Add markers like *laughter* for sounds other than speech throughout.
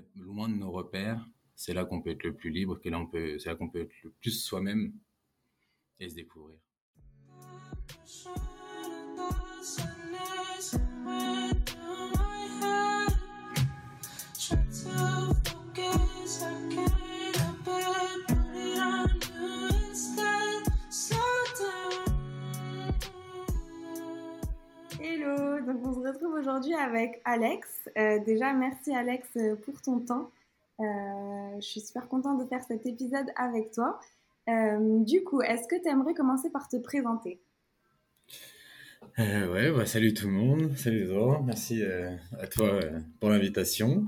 est loin de nos repères, c'est là qu'on peut être le plus libre, c'est là qu'on peut être le plus soi-même et se découvrir. Aujourd'hui avec Alex. Euh, déjà, merci Alex pour ton temps. Euh, je suis super contente de faire cet épisode avec toi. Euh, du coup, est-ce que tu aimerais commencer par te présenter? Ouais, bah, salut tout le monde, salut Zora, merci à toi pour l'invitation.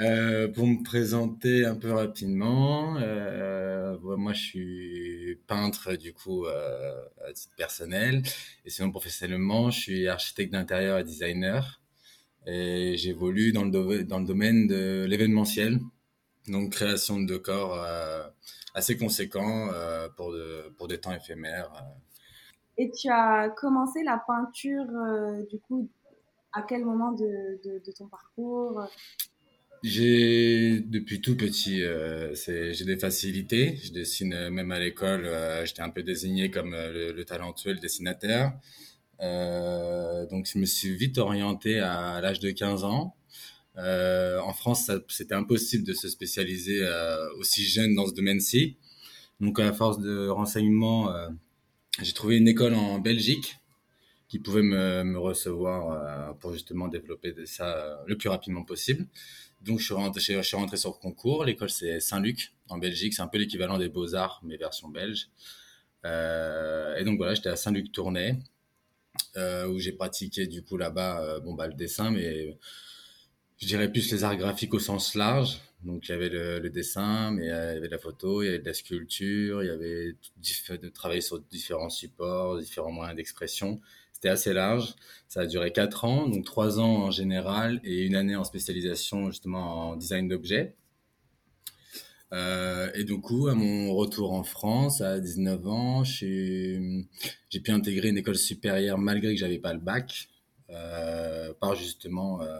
Euh, pour me présenter un peu rapidement, euh, moi je suis peintre du coup euh, personnel. Et sinon professionnellement je suis architecte d'intérieur et designer. Et j'évolue dans le, dans le domaine de l'événementiel, donc création de décors euh, assez conséquents pour, pour des temps éphémères. Et tu as commencé la peinture du coup à quel moment de ton parcours? J'ai depuis tout petit, euh, j'ai des facilités. Je dessine euh, même à l'école. Euh, J'étais un peu désigné comme euh, le, le, talentueux, le dessinateur. Euh, donc je me suis vite orienté à, à l'âge de 15 ans. en France, c'était impossible de se spécialiser aussi jeune dans ce domaine-ci. Donc à force de renseignements, j'ai trouvé une école en Belgique qui pouvait me, recevoir pour justement développer ça le plus rapidement possible. Donc, je suis rentré, sur le concours. L'école, c'est Saint-Luc, en Belgique. C'est un peu l'équivalent des Beaux-Arts, mais version belge. Euh, et donc, voilà, j'étais à Saint-Luc-Tournai, euh, où j'ai pratiqué, du coup, là-bas, euh, bon, bah, le dessin, mais je dirais plus les arts graphiques au sens large. Donc, il y avait le, dessin, mais il y avait la photo, il y avait de la sculpture, il y avait de travailler sur différents supports, différents moyens d'expression. C'était assez large. Ça a duré quatre ans, donc trois ans en général et une année en spécialisation justement en design d'objets. Euh, et du coup, à mon retour en France, à 19 ans, j'ai pu intégrer une école supérieure malgré que j'avais pas le bac, euh, par justement euh,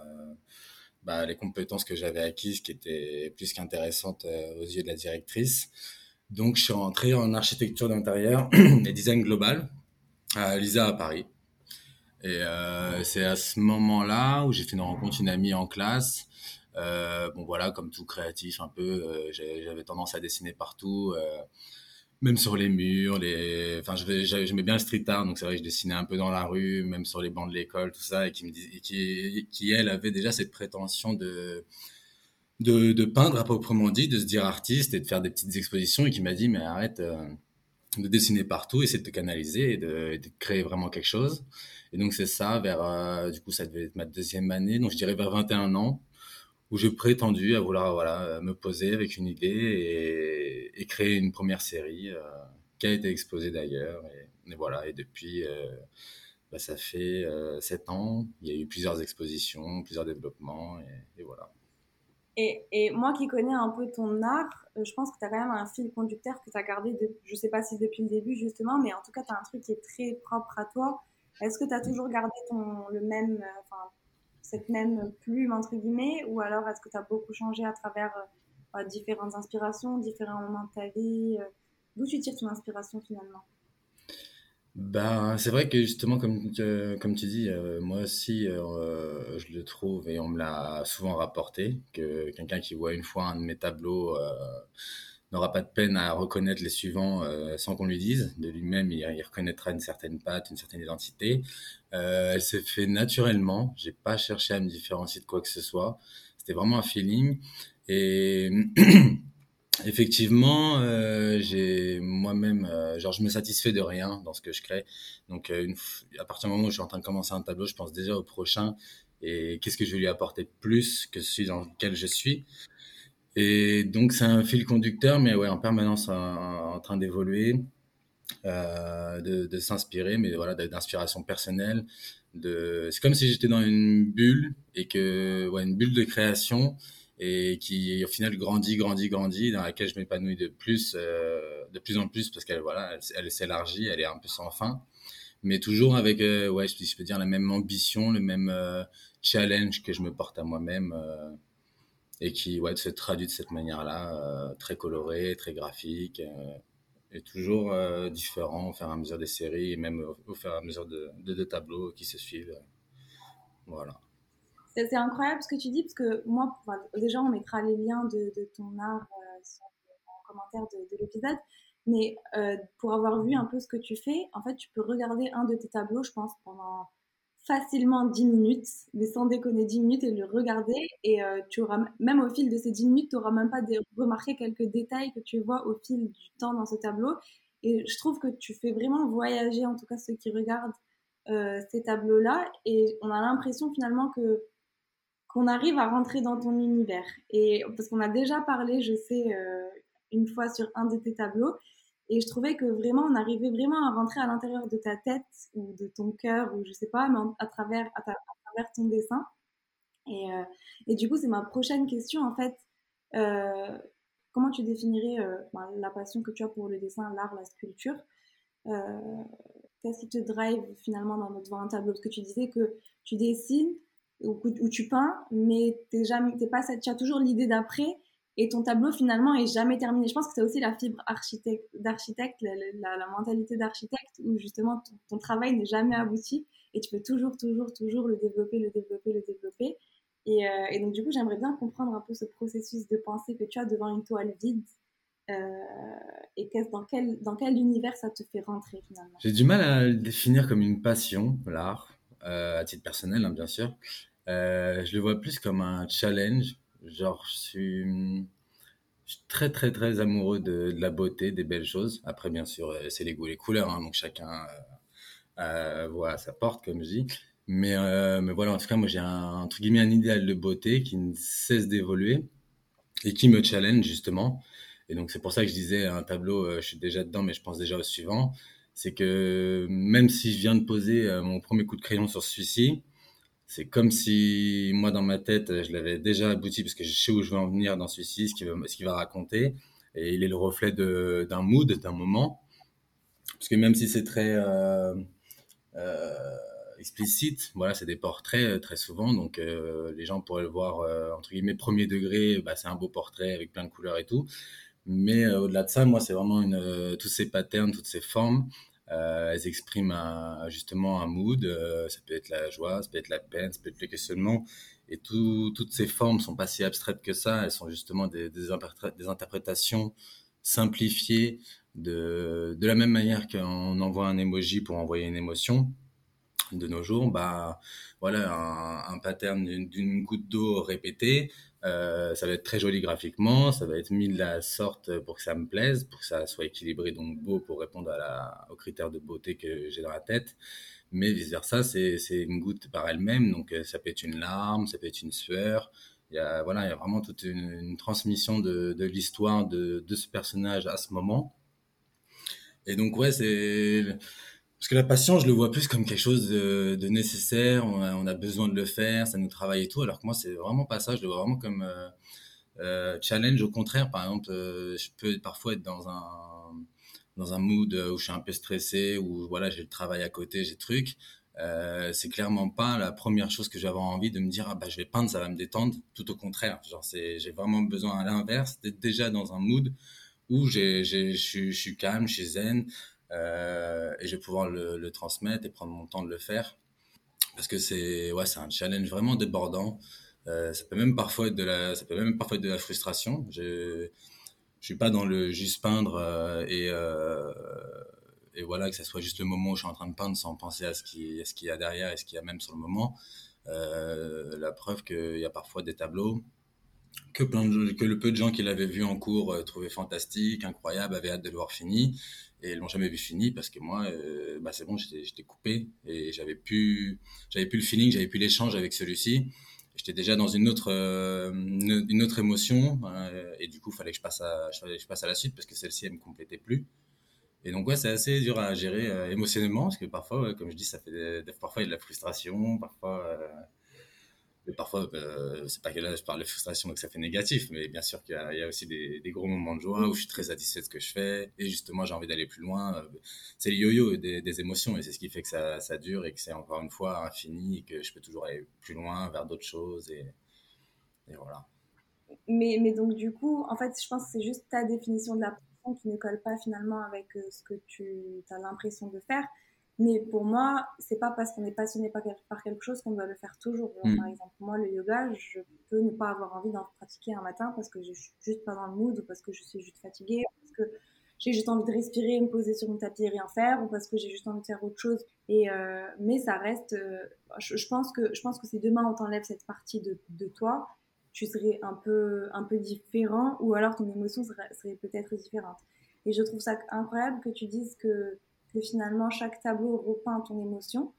bah, les compétences que j'avais acquises qui étaient plus qu'intéressantes aux yeux de la directrice. Donc, je suis rentré en architecture d'intérieur *clears throat* et design global à l'ISA à Paris. Et euh, c'est à ce moment-là où j'ai fait une rencontre, une amie en classe. Euh, bon voilà, comme tout créatif un peu, euh, j'avais tendance à dessiner partout, même sur les murs. Enfin, j'aimais bien le street art, donc c'est vrai que je dessinais un peu dans la rue, même sur les bancs de l'école, tout ça, et qui elle avait déjà cette prétention de de, peindre à proprement dit, de se dire artiste et de faire des petites expositions, et qui m'a dit mais arrête de dessiner partout, essaie de te canaliser et de créer vraiment quelque chose. Et donc, c'est ça, vers, euh, du coup, ça devait être ma deuxième année, donc je dirais vers 21 ans, où j'ai prétendu à vouloir, voilà, me poser avec une idée et, créer une première série, euh, qui a été exposée d'ailleurs. Et, voilà, et depuis, euh, bah, ça fait sept ans, il y a eu plusieurs expositions, plusieurs développements, et, voilà. Et, et, moi qui connais un peu ton art, je pense que tu as quand même un fil conducteur que tu as gardé, de, je sais pas si depuis le début justement, mais en tout cas, tu as un truc qui est très propre à toi est-ce que tu as toujours gardé le même, cette même plume, entre guillemets, ou alors est-ce que tu as beaucoup changé à travers euh, différentes inspirations, différents moments de ta vie euh, D'où tu tires ton inspiration finalement? Ben, c'est vrai que justement, comme, comme tu dis, euh, moi aussi, je le trouve et on me l'a souvent rapporté, que quelqu'un qui voit une fois un de mes tableaux n'aura pas de peine à reconnaître les suivants euh, sans qu'on lui dise. De lui-même, il, reconnaîtra une certaine patte, une certaine identité. Euh, elle s'est fait naturellement. J'ai pas cherché à me différencier de quoi que ce soit. C'était vraiment un feeling. Et *clears throat* effectivement, euh, j'ai moi-même, euh, genre, je me satisfais de rien dans ce que je crée. Donc, euh, une, à partir du moment où je suis en train de commencer un tableau, je pense déjà au prochain et qu'est-ce que je vais lui apporter plus que celui dans lequel je suis? Et donc, c'est un fil conducteur, mais ouais, en permanence en, train d'évoluer, euh, de, de s'inspirer, mais voilà, d'inspiration personnelle. De... C'est comme si j'étais dans une bulle et que, ouais, une bulle de création et qui, au final, grandit, grandit, grandit, dans laquelle je m'épanouis de plus, euh, de plus en plus parce qu'elle, voilà, elle, s'élargit, elle est un peu sans fin, mais toujours avec, euh, ouais, je, je peux dire la même ambition, le même euh, challenge que je me porte à moi-même. Euh, et qui ouais, se traduit de cette manière-là, très coloré, très graphique et toujours différent au fur et à mesure des séries et même au, fur et à mesure de, de, tableaux qui se suivent. Voilà. C'est incroyable ce que tu dis, parce que moi, déjà, on mettra les liens de, ton art en commentaire de, de l'épisode. Mais euh, pour avoir vu un peu ce que tu fais, en fait, tu peux regarder un de tes tableaux, je pense, pendant facilement 10 minutes, mais sans déconner 10 minutes et le regarder. Et euh, tu auras, même au fil de ces 10 minutes, tu n'auras même pas remarqué quelques détails que tu vois au fil du temps dans ce tableau. Et je trouve que tu fais vraiment voyager, en tout cas ceux qui regardent euh, ces tableaux-là. Et on a l'impression finalement que qu'on arrive à rentrer dans ton univers. Et parce qu'on a déjà parlé, je sais, une fois sur un de tes tableaux. Et je trouvais que vraiment, on arrivait vraiment à rentrer à l'intérieur de ta tête ou de ton cœur ou je sais pas, mais à travers, à, travers ton dessin. Et, euh, et du coup, c'est ma prochaine question en fait. Euh, comment tu définirais euh, ben, la passion que tu as pour le dessin, l'art, la sculpture? Qu'est-ce qui te drive finalement dans, devant un tableau? Parce que tu disais que tu dessines ou, ou tu peins, mais t'es jamais, t'es pas, tu as toujours l'idée d'après et ton tableau finalement est jamais terminé. Je pense que c'est aussi la fibre architecte, d'architecte, la, mentalité d'architecte où justement ton, travail n'est jamais abouti et tu peux toujours, toujours, toujours le développer, le développer, le développer. Et, euh, donc du coup, j'aimerais bien comprendre un peu ce processus de pensée que tu as devant une toile vide. Euh, et dans quel, dans quel univers ça te fait rentrer finalement? J'ai du mal à le définir comme une passion, l'art, euh, à titre personnel hein, bien sûr. je le vois plus comme un challenge Genre, je suis, très, très, très amoureux de, la beauté, des belles choses. Après, bien sûr, euh, c'est les goûts les couleurs, hein, donc chacun euh, euh, voit sa porte, comme je dis. Mais, mais voilà, en tout cas, moi, j'ai un, entre guillemets, un idéal de beauté qui ne cesse d'évoluer et qui me challenge, justement. Et donc, c'est pour ça que je disais, un tableau, je suis déjà dedans, mais je pense déjà au suivant. C'est que même si je viens de poser mon premier coup de crayon sur celui-ci, c'est comme si moi dans ma tête je l'avais déjà abouti parce que je sais où je veux en venir dans celui-ci, ce qu'il va, raconter, et il est le reflet d'un mood, d'un moment. Parce que même si c'est très euh, euh, explicite, voilà, c'est des portraits euh, très souvent, donc les gens pourraient le voir entre guillemets premier degré, bah, c'est un beau portrait avec plein de couleurs et tout. Mais au-delà de ça, moi, c'est vraiment une, tous ces patterns, toutes ces formes, euh, elles expriment justement un mood. Euh, ça peut être la joie, ça peut être la peine, ça peut être le questionnement. Et toutes ces formes sont pas si abstraites que ça. Elles sont justement des, interprétations simplifiées de, la même manière qu'on envoie un emoji pour envoyer une émotion de nos jours, bah voilà un pattern d'une goutte d'eau répétée, euh, ça va être très joli graphiquement, ça va être mis de la sorte pour que ça me plaise, pour que ça soit équilibré, donc beau pour répondre à la, aux critères de beauté que j'ai dans la tête. Mais vice versa, c'est une goutte par elle-même, donc euh, ça peut être une larme, ça peut être une sueur. Il y a, voilà, il y a vraiment toute une, transmission de, de l'histoire de, de ce personnage à ce moment. Et donc ouais, c'est parce que la patience, je le vois plus comme quelque chose de, nécessaire, on a, besoin de le faire, ça nous travaille et tout, alors que moi, c'est vraiment pas ça, je le vois vraiment comme euh, euh challenge. Au contraire, par exemple, euh, je peux parfois être dans un, dans un mood où je suis un peu stressé, où voilà, j'ai le travail à côté, j'ai truc. Euh, c'est clairement pas la première chose que j'avais envie de me dire ah bah je vais peindre ça va me détendre tout au contraire genre j'ai vraiment besoin à l'inverse d'être déjà dans un mood où je suis calme je suis zen euh, et je vais pouvoir le, transmettre et prendre mon temps de le faire. Parce que c'est ouais un challenge vraiment débordant. Euh, ça peut même parfois être de la ça peut même parfois être de la frustration. Je je suis pas dans le juste peindre euh, et et voilà que ça soit juste le moment où je suis en train de peindre sans penser à ce ce qu'il y a derrière et ce qu'il y a même sur le moment. La preuve qu'il y a parfois des tableaux que, que le peu de gens qui l'avaient vu en cours euh, trouvaient fantastique, incroyable, avaient hâte de le voir fini et l'ont jamais vu fini parce que moi, euh, bah c'est bon, j'étais coupé et j'avais plus, j'avais plus le feeling, j'avais plus l'échange avec celui-ci. J'étais déjà dans une autre, euh, une, autre émotion et du coup, fallait que je passe à, je passe à la suite parce que celle-ci elle me complétait plus. Et donc ouais, c'est assez dur à gérer émotionnellement parce que parfois, comme je dis, ça fait parfois il y a de la frustration, parfois parfois, euh, c'est pas que là je parle de frustration et que ça fait négatif, mais bien sûr qu'il y, a aussi des, gros moments de joie où je suis très satisfait de ce que je fais et justement j'ai envie d'aller plus loin. Euh, c'est le yo-yo des, émotions et c'est ce qui fait que ça, ça dure et que c'est encore une fois infini et que je peux toujours aller plus loin vers d'autres choses et voilà. mais, mais donc, du coup, en fait, je pense que c'est juste ta définition de la passion qui ne colle pas finalement avec euh, ce que tu as l'impression de faire. Mais pour moi, c'est pas parce qu'on est passionné par, quelque chose qu'on doit le faire toujours. Mm. Par exemple, moi, le yoga, je peux ne pas avoir envie d'en pratiquer un matin parce que je suis juste pas dans le mood ou parce que je suis juste fatiguée, parce que j'ai juste envie de respirer, me poser sur mon tapis et rien faire, ou parce que j'ai juste envie de faire autre chose. Et euh, mais ça reste. Euh, je, pense que je pense que si demain on t'enlève cette partie de, de, toi, tu serais un peu un peu différent, ou alors ton émotion serait, serait peut-être différente. Et je trouve ça incroyable que tu dises que, que finalement chaque tableau repeint ton émotion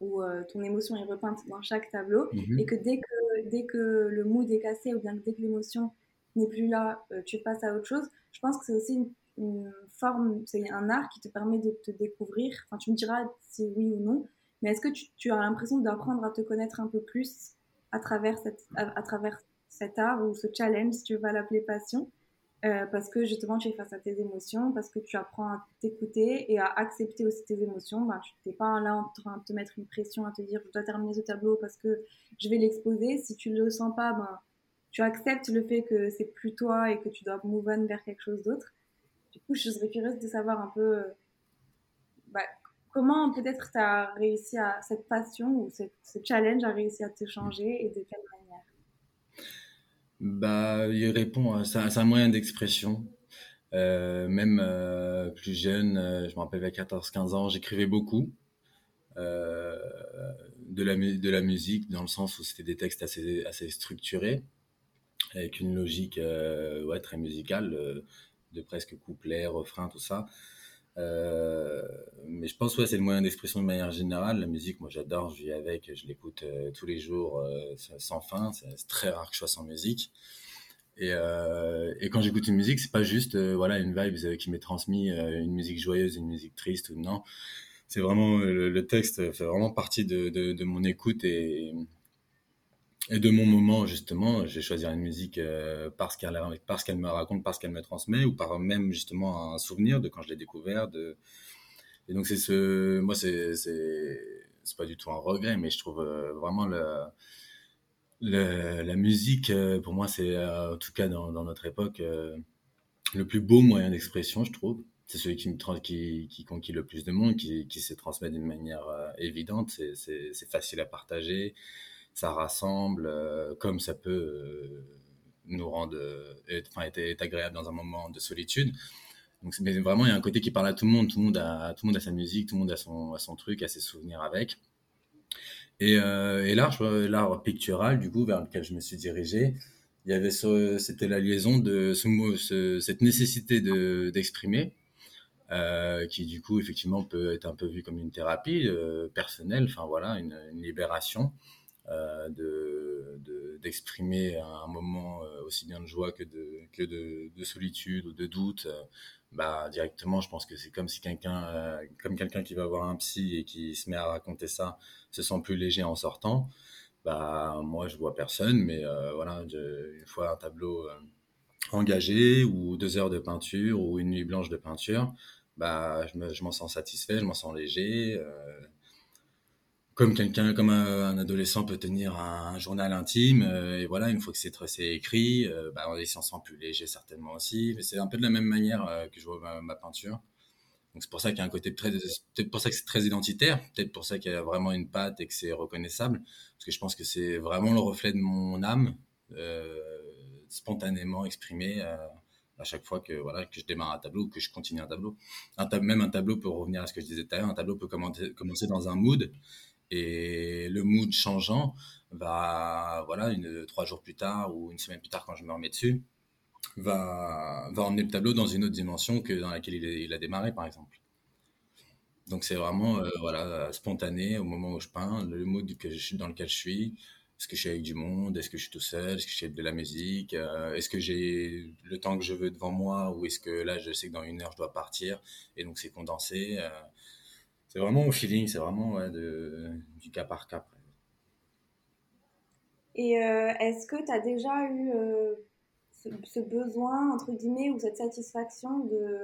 ou euh, ton émotion est repeinte dans chaque tableau mhm. et que dès que dès que le mood est cassé ou bien que dès que l'émotion n'est plus là, tu passes à autre chose. Je pense que c'est aussi une une forme, c'est un art qui te permet de te découvrir. Enfin, tu me diras si oui ou non, mais est-ce que tu, as l'impression d'apprendre à te connaître un peu plus à travers, cette, à, travers cet art ou ce challenge, si tu veux l'appeler passion? Euh, parce que justement tu es face à tes émotions, parce que tu apprends à t'écouter et à accepter aussi tes émotions. Ben, tu n'es pas là en train de te mettre une pression à te dire je dois terminer ce tableau parce que je vais l'exposer. Si tu ne le sens pas, ben, tu acceptes le fait que c'est plus toi et que tu dois move on vers quelque chose d'autre. Du coup, je serais curieuse de savoir un peu euh, bah, comment peut-être tu as réussi à cette passion ou ce challenge a réussi à te changer et de quelle manière bah, Il répond, c'est un, moyen d'expression. Euh, même euh, plus jeune, je me rappelle à 14-15 ans, j'écrivais beaucoup. de, la, de la musique, dans le sens où c'était des textes assez, assez structurés, avec une logique ouais, très musicale de presque couplets, refrains, tout ça. Euh, mais je pense ouais, c'est le moyen d'expression de manière générale. La musique, moi j'adore, je vis avec, je l'écoute euh, tous les jours euh, sans fin. C'est très rare que je sois sans musique. Et, quand j'écoute une musique, c'est pas juste voilà une vibe qui m'est transmise, une musique joyeuse, une musique triste ou non. C'est vraiment le, texte fait vraiment partie de, de, mon écoute et de mon moment, justement, je vais choisir une musique euh, parce qu'elle me raconte, parce qu'elle me transmet, ou par même justement un souvenir de quand je l'ai découvert. Et donc c'est ce, moi c'est c'est pas du tout un regret, mais je trouve euh, vraiment le, la musique, euh, pour moi c'est en tout cas dans, notre époque le plus beau moyen d'expression, je trouve. C'est celui qui, me, qui, qui conquit le plus de monde, qui, qui se transmet d'une manière évidente. C'est facile à partager ça rassemble, euh, comme ça peut euh, nous rendre, euh, enfin, être, agréable dans un moment de solitude. Mais vraiment, il y a un côté qui parle à tout le monde. Tout le monde a, tout le monde a sa musique, tout le monde a son, truc, a ses souvenirs avec. Et, et l'art, l'art pictural, du coup, vers lequel je me suis dirigé, il y avait c'était la liaison de ce mot, cette nécessité de, d'exprimer, qui du coup, effectivement, peut être un peu vu comme une thérapie personnelle, enfin voilà, une libération. Euh, de, d'exprimer un moment euh, aussi bien de joie que de, que de, solitude ou de doute, euh, bah, directement, je pense que c'est comme si quelqu'un, comme quelqu'un qui va voir un psy et qui se met à raconter ça, se sent plus léger en sortant. Bah, moi, je vois personne, mais voilà, une fois un tableau engagé ou deux heures de peinture ou une nuit blanche de peinture, bah, je, m'en sens satisfait, je m'en sens léger comme quelqu'un, comme un, adolescent peut tenir un, journal intime, euh, et voilà, une fois que c'est écrit, euh, bah, on s'en sent plus léger certainement aussi. Mais c'est un peu de la même manière euh, que je vois ma, peinture. Donc c'est pour ça qu'il y a un côté très, peut-être pour ça que c'est très identitaire, peut-être pour ça qu'il y a vraiment une patte et que c'est reconnaissable, parce que je pense que c'est vraiment le reflet de mon âme, spontanément exprimé à chaque fois que voilà que je démarre un tableau ou que je continue un tableau. Même un tableau peut revenir à ce que je disais tout à l'heure, un tableau peut commencer dans un mood et le mood changeant va voilà une trois jours plus tard ou une semaine plus tard quand je me remets dessus va va emmener le tableau dans une autre dimension que dans laquelle il, a démarré par exemple. Donc c'est vraiment euh, voilà spontané au moment où je peins le mood dans lequel je suis. Est-ce que je suis avec du monde? Est-ce que je suis tout seul? Est-ce que je suis de la musique? Euh, Est-ce que j'ai le temps que je veux devant moi Ou est-ce que là, je sais que dans une heure, je dois partir? Et donc, c'est condensé. Euh, c'est vraiment au feeling, c'est vraiment de, du cas par cas. Et euh, est-ce que tu as déjà eu euh, ce, besoin, entre guillemets, ou cette satisfaction de,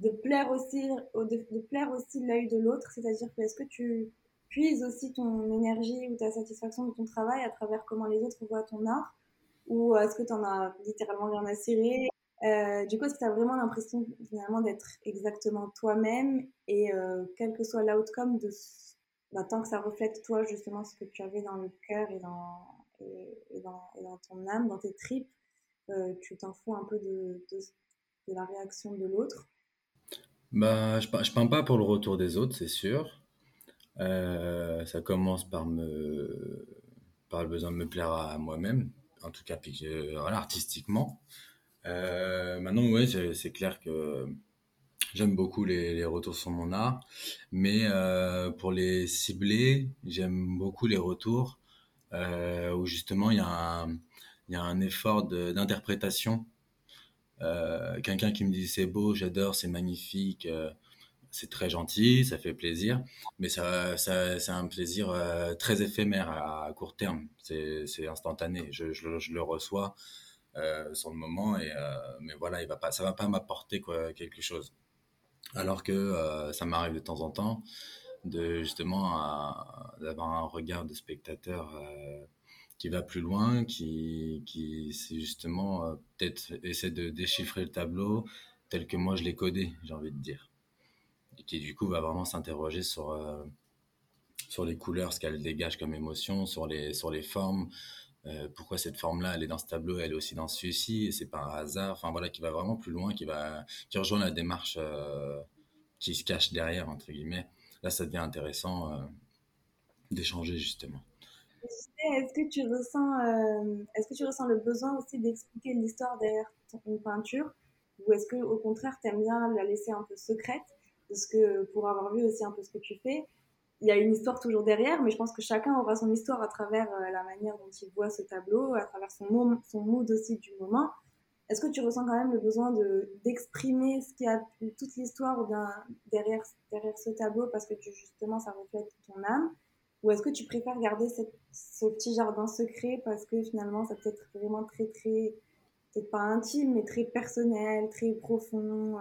de plaire aussi, de, plaire aussi l'œil de l'autre? C'est-à-dire que est-ce que tu puises aussi ton énergie ou ta satisfaction de ton travail à travers comment les autres voient ton art? Ou est-ce que tu en as littéralement rien à cirer? Euh, du coup, est-ce que tu as vraiment l'impression finalement d'être exactement toi-même et euh, quel que soit l'outcome, bah, tant que ça reflète toi justement ce que tu avais dans le cœur et dans, ton âme, dans tes tripes, euh, tu t'en fous un peu de, la réaction de l'autre? Bah, Je ne peins pas pour le retour des autres, c'est sûr. ça commence par, le besoin de me plaire à moi-même, en tout cas artistiquement. Euh, maintenant, ouais, c'est clair que j'aime beaucoup les, retours sur mon art, mais euh, pour les cibler, j'aime beaucoup les retours euh, où justement il y, a un, effort d'interprétation. Quelqu'un qui me dit c'est beau, j'adore, c'est magnifique, c'est très gentil, ça fait plaisir, mais ça, c'est un plaisir très éphémère à, court terme. C'est instantané. Je, le reçois sur le moment. Et, euh, mais voilà, il va pas, ça va pas m'apporter quelque chose. Alors que euh, ça m'arrive de temps en temps de justement d'avoir un regard de spectateur qui va plus loin, qui, qui c'est justement peut-être essaie de déchiffrer le tableau tel que moi je l'ai codé, j'ai envie de dire. Et qui du coup va vraiment s'interroger sur, sur les couleurs, ce qu'elles dégagent comme émotion, sur les, sur les formes, euh, pourquoi cette forme-là, elle est dans ce tableau, elle est aussi dans celui-ci, et c'est pas un hasard. Enfin voilà, qui va vraiment plus loin, qui va, qui rejoint la démarche euh, qui se cache derrière entre guillemets. Là, ça devient intéressant euh, d'échanger justement. Est-ce que tu ressens, est-ce que tu ressens le besoin aussi d'expliquer l'histoire derrière une peinture, ou est-ce que au contraire, tu aimes bien la laisser un peu secrète, parce que pour avoir vu aussi un peu ce que tu fais, il y a une histoire toujours derrière, mais je pense que chacun aura son histoire à travers euh, la manière dont il voit ce tableau, à travers son, son mood aussi du moment. Est-ce que tu ressens quand même le besoin de d'exprimer ce qui a toute l'histoire derrière derrière ce tableau parce que justement ça reflète ton âme, ou est-ce que tu préfères garder ce petit jardin secret parce que finalement ça peut être vraiment très très peut-être pas intime mais très personnel, très profond.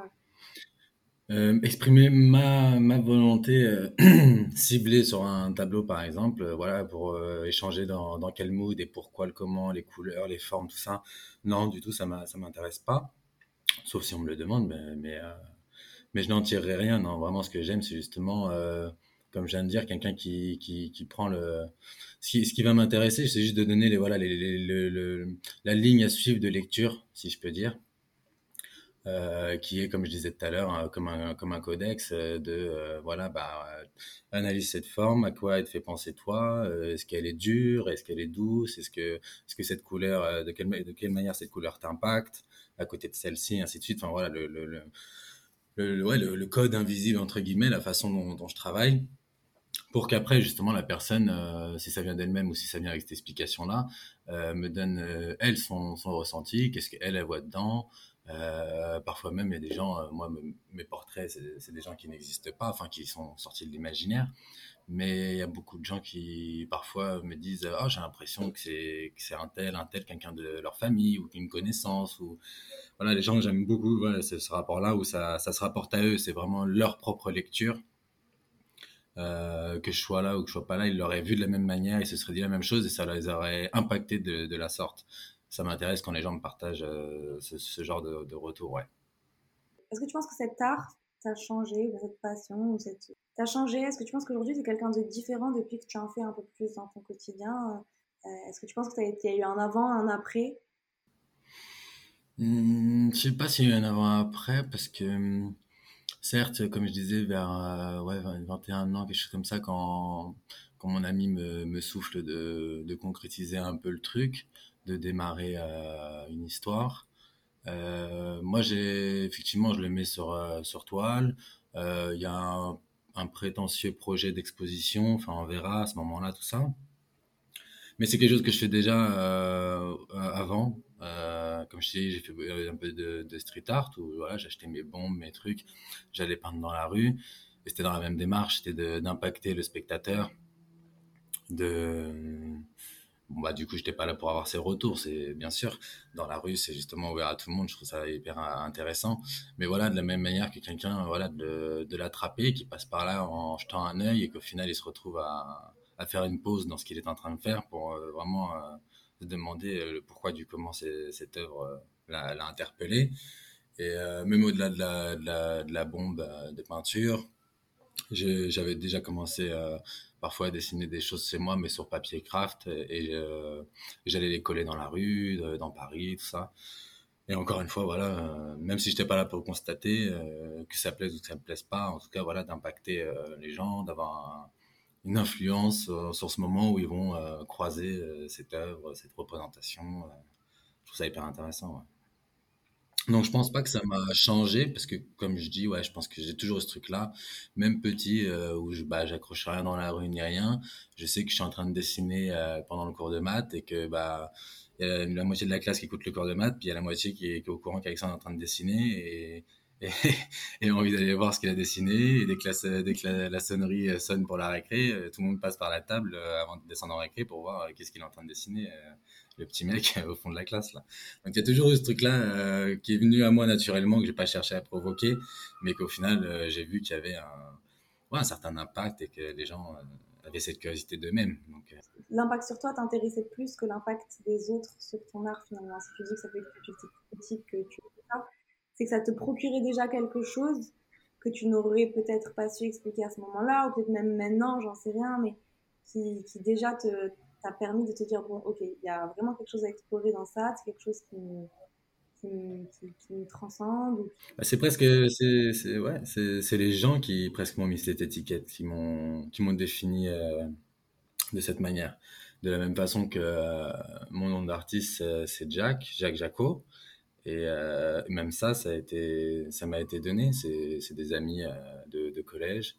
Euh? Exprimer ma, ma volonté euh, *clears throat* ciblée sur un tableau, par exemple, euh, voilà, pour échanger dans, dans quel mood et pourquoi, le comment, les couleurs, les formes, tout ça. Non, du tout, ça ne m'intéresse pas. Sauf si on me le demande, mais, mais, mais je n'en tirerai rien. Non, vraiment, ce que j'aime, c'est justement, comme je viens de dire, quelqu'un qui, qui, qui, prend le. Ce qui, ce qui va m'intéresser, c'est juste de donner les, voilà, les, la ligne à suivre de lecture, si je peux dire. Euh, qui est, comme je disais tout à l'heure, comme, un, comme un codex euh, de, euh, voilà, bah, analyse cette forme, à quoi elle te fait penser toi, est-ce qu'elle est dure, est-ce qu'elle est douce, est-ce que, est-ce que cette couleur, de quelle, de quelle manière cette couleur t'impacte, à côté de celle-ci, ainsi de suite. Enfin voilà, le, le, le, ouais, le, code invisible, entre guillemets, la façon dont, je travaille pour qu'après justement la personne, euh, si ça vient d'elle-même ou si ça vient avec cette explication-là, euh, me donne euh, elle son, son ressenti, qu'est-ce qu'elle elle voit dedans, euh, parfois même, il y a des gens, euh, moi, mes portraits, c'est des gens qui n'existent pas, enfin, qui sont sortis de l'imaginaire. Mais il y a beaucoup de gens qui, parfois, me disent oh, j'ai l'impression que c'est un tel, un tel, quelqu'un de leur famille ou une connaissance. Voilà, les gens, j'aime beaucoup voilà, ce, rapport-là où ça, se rapporte à eux. C'est vraiment leur propre lecture. Euh, que je sois là ou que je sois pas là, ils l'auraient vu de la même manière, ils se seraient dit la même chose et ça les aurait impacté de, de la sorte ça m'intéresse quand les gens me partagent euh, ce, genre de, retour. Ouais. Est-ce que tu penses que cet art t'a changé, cette passion, ou cette... t'a changé? Est-ce que tu penses qu'aujourd'hui tu es quelqu'un de différent depuis que tu en fais un peu plus dans ton quotidien? Euh, Est-ce que tu penses qu'il y a eu un avant, un après? Mmh, Je sais pas s'il y a eu un avant-après parce que mmh, certes, comme je disais, vers euh, ouais, 21 ans, quelque chose comme ça, quand, quand mon ami me, me souffle de, de, concrétiser un peu le truc, de démarrer euh, une histoire. Euh, moi, j'ai effectivement, je le mets sur euh, sur toile. Il y a un, prétentieux projet d'exposition. Enfin, on verra à ce moment-là tout ça. Mais c'est quelque chose que je fais déjà avant. comme je dis, j'ai fait un peu de, de, street art où voilà, j'achetais mes bombes, mes trucs, j'allais peindre dans la rue. Et c'était dans la même démarche, c'était d'impacter le spectateur, de bah, du coup, j'étais pas là pour avoir ses retours. C'est bien sûr, dans la rue, c'est justement ouvert à tout le monde. Je trouve ça hyper intéressant. Mais voilà, de la même manière que quelqu'un, voilà, de, de l'attraper, qui passe par là en jetant un œil et qu'au final, il se retrouve à, à faire une pause dans ce qu'il est en train de faire pour euh, vraiment euh, se demander le pourquoi du comment cette œuvre l'a interpellé. Et même au-delà de la, de, la, de la, bombe de peinture, j'avais déjà commencé parfois à dessiner des choses chez moi, mais sur papier craft, et, j'allais les coller dans la rue, dans Paris, tout ça. Et encore une fois, voilà, euh, même si j'étais pas là pour constater euh, que ça plaise ou que ça me plaise pas, en tout cas, voilà, d'impacter euh, les gens, d'avoir une influence sur ce moment où ils vont croiser cette œuvre, cette représentation. je trouve ça hyper intéressant. Donc, je pense pas que ça m'a changé parce que, comme je dis, ouais, je pense que j'ai toujours ce truc-là, même petit, où je, bah, j'accroche rien dans la rue ni rien. Je sais que je suis en train de dessiner pendant le cours de maths et que, bah, il y a la moitié de la classe qui écoute le cours de maths, puis il y a la moitié qui est, au courant qu'Alexandre est en train de dessiner et, et, *laughs* et a envie d'aller voir ce qu'il a dessiné. Et dès que, la, dès que la, sonnerie sonne pour la récré, euh, tout le monde passe par la table euh, avant de descendre en récré pour voir euh, qu'est-ce qu'il est en train de dessiner, le petit mec *laughs* au fond de la classe. Là. Donc il y a toujours eu ce truc-là qui est venu à moi naturellement, que j'ai pas cherché à provoquer, mais qu'au final j'ai vu qu'il y avait un, un certain impact et que les gens avaient cette curiosité d'eux-mêmes. L'impact sur toi t'intéressait plus que l'impact des autres sur ton art finalement. Si tu dis que ça fait quelque critique que tu c'est que ça te procurait déjà quelque chose que tu n'aurais peut-être pas su expliquer à ce moment-là, ou peut-être même maintenant, j'en sais rien, mais qui, qui déjà te t'a permis de te dire bon, ok, il y a vraiment quelque chose à explorer dans ça, c'est quelque chose qui me, qui, qui, me transcende. Bah, c'est presque, c'est ouais, les gens qui presque m'ont mis cette étiquette, qui m'ont qui défini. Euh, de cette manière. De la même façon que euh, mon nom d'artiste, c'est Jack, Jacques Jaco. Et euh, même ça, ça a été, m'a été donné. C'est des amis euh, de, collège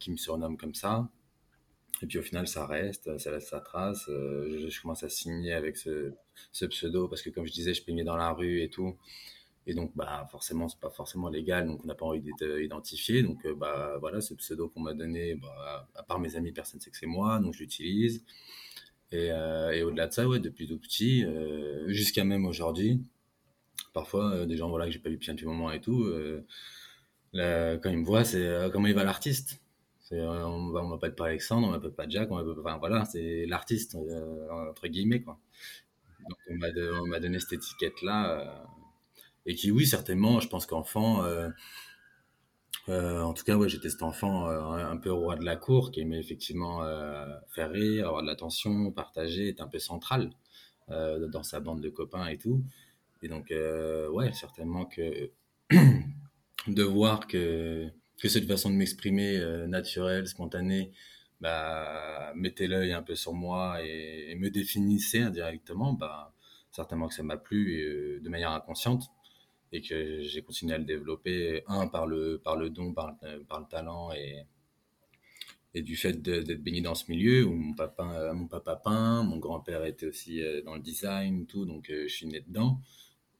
qui me surnomment comme ça. Et puis au final, ça reste, ça laisse sa trace. Je, commence à signer avec ce, pseudo parce que, comme je disais, je peignais dans la rue et tout. Et donc, bah, forcément, c'est pas forcément légal, donc on n'a pas envie d'être identifié. Donc, euh, bah, voilà, ce pseudo qu'on m'a donné, bah, à part mes amis, personne ne sait que c'est moi, donc je l'utilise. Et, euh, au-delà de ça, ouais, depuis tout petit, euh, jusqu'à même aujourd'hui, parfois, des gens voilà, que j'ai pas vu depuis un petit moment et tout, quand ils me voient, c'est comment il va l'artiste on ne m'appelle pas Alexandre, on m'appelle pas Jack, on enfin voilà, c'est l'artiste, entre guillemets, quoi. Donc on m'a donné cette étiquette-là et qui, oui, certainement, je pense qu'enfant, euh, euh, en tout cas, ouais, j'étais cet enfant euh, un peu roi de la cour qui aimait effectivement faire rire, avoir de l'attention, partager, être un peu central dans sa bande de copains et tout. Et donc, ouais, certainement que *coughs* de voir que, que cette façon de m'exprimer naturelle, spontanée, bah, mettait l'œil un peu sur moi et, me définissait indirectement, bah, certainement que ça m'a plu de manière inconsciente et que j'ai continué à le développer, un, par le, don, par, par le talent et, du fait d'être baigné dans ce milieu où mon papa, mon peint, mon grand-père était aussi euh, dans le design, tout, donc euh, je suis né dedans.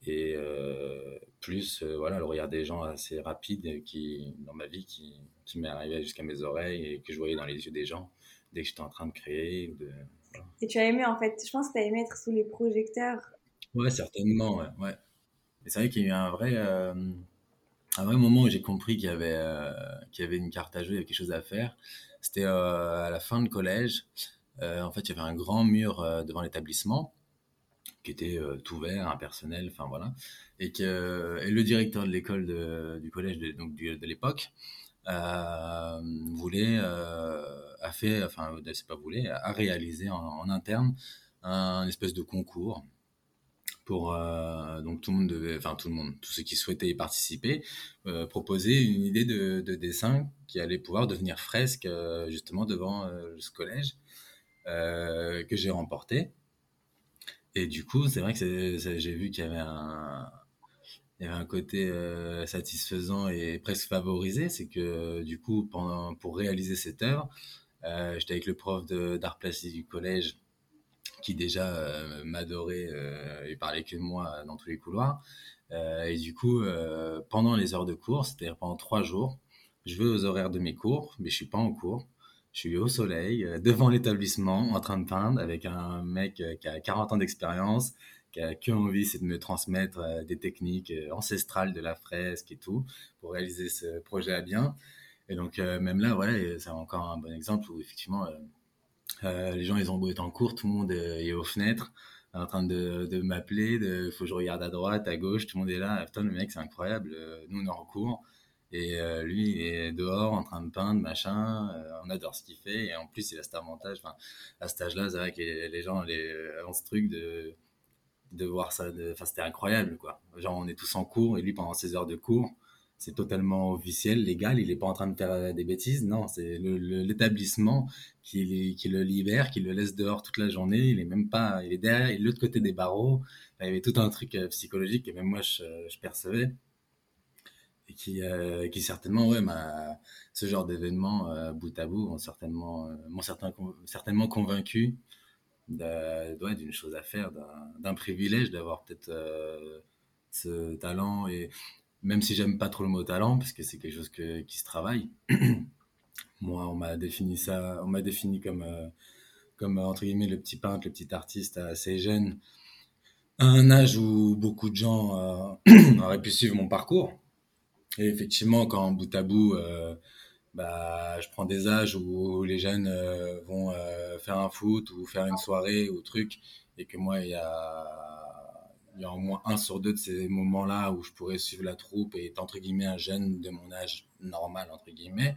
Et euh, plus, voilà, le regard des gens assez rapide qui, dans ma vie qui, qui m'est arrivé jusqu'à mes oreilles et que je voyais dans les yeux des gens dès que j'étais en train de créer. De, Et tu as aimé, en fait, je pense que tu as aimé être sous les projecteurs. Ouais, certainement, ouais. ouais c'est vrai qu'il y a eu un vrai, euh, un vrai moment où j'ai compris qu'il y, avait, euh, qu'il y avait une carte à jouer, il y avait quelque chose à faire. C'était euh, à la fin de collège. en fait, il y avait un grand mur devant l'établissement qui était tout vert, impersonnel, enfin voilà. Et, que, le directeur de l'école du collège de, donc de l'époque voulait, a fait, enfin, c'est pas voulait, a réalisé en, interne un espèce de concours pour euh, donc tout le monde devait, enfin tout le monde, tous ceux qui souhaitaient y participer, euh, proposer une idée de, de, dessin qui allait pouvoir devenir fresque euh, justement devant ce collège que j'ai remporté. Et du coup, c'est vrai que j'ai vu qu'il y avait un, il y avait un côté satisfaisant et presque favorisé, c'est que du coup, pour réaliser cette œuvre, j'étais avec le prof d'art plastique du collège qui déjà euh, m'adorait euh, et parlait que de moi dans tous les couloirs. Euh, et du coup, pendant les heures de cours, c'est-à-dire pendant trois jours, je vais aux horaires de mes cours, mais je suis pas en cours. Je suis au soleil, devant l'établissement, en train de peindre avec un mec qui a 40 ans d'expérience, qui a que envie, c'est de me transmettre des techniques ancestrales de la fresque et tout, pour réaliser ce projet à bien. Et donc, même là, voilà, c'est encore un bon exemple où effectivement, les gens, ils ont beau être en cours, tout le monde est aux fenêtres en train de, de m'appeler, il faut que je regarde à droite, à gauche, tout le monde est là. Putain, le mec, c'est incroyable. Nous, on est en cours. Et euh, lui, il est dehors en train de peindre, machin. Euh, on adore ce qu'il fait. Et en plus, il a cet avantage. Enfin, à cet âge-là, c'est vrai que les, gens les, ont ce truc de, de voir ça. Enfin, c'était incroyable, quoi. Genre, on est tous en cours. Et lui, pendant ses heures de cours, c'est totalement officiel, légal. Il n'est pas en train de faire euh, des bêtises. Non, c'est l'établissement qui, le libère, qui le laisse dehors toute la journée. Il est même pas, il est derrière, il est de l'autre côté des barreaux. il y avait tout un truc psychologique que même moi je percevais et qui, euh, qui certainement, ouais, ce genre d'événements euh, bout à bout certainement, euh, m'ont certain, certainement convaincu d'une chose à faire, d'un privilège d'avoir peut-être ce talent et même si j'aime pas trop le mot talent parce que c'est quelque chose que, qui se travaille. *clears throat* Moi, on m'a défini ça, on m'a défini comme comme entre guillemets le petit peintre, le petit artiste assez jeune, à un âge où beaucoup de gens *clears throat* auraient pu suivre mon parcours effectivement, quand bout à bout, euh, bah, je prends des âges où les jeunes euh, vont euh, faire un foot ou faire une soirée ou truc, et que moi, il y a, y a au moins un sur deux de ces moments-là où je pourrais suivre la troupe et être entre guillemets un jeune de mon âge normal, entre guillemets.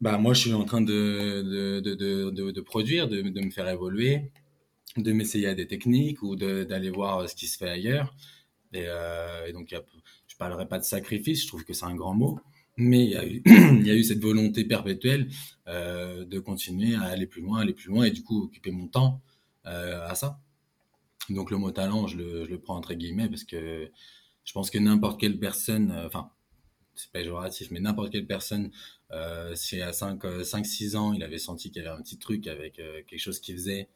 Bah, moi, je suis en train de, de, de, de, produire, de, de me faire évoluer, de m'essayer à des techniques ou d'aller voir ce qui se fait ailleurs. Et, et donc, il y a parlerai pas de sacrifice, je trouve que c'est un grand mot, mais *clears throat* il y a eu, cette volonté perpétuelle euh, de continuer à aller plus loin, aller plus loin, et du coup occuper mon temps euh, à ça. Donc le mot talent, je le, je le, prends entre guillemets parce que je pense que n'importe quelle personne, euh, enfin, c'est péjoratif, mais n'importe quelle personne, si à 5-6 ans, il avait senti qu'il y avait un petit truc avec quelque chose qu'il faisait,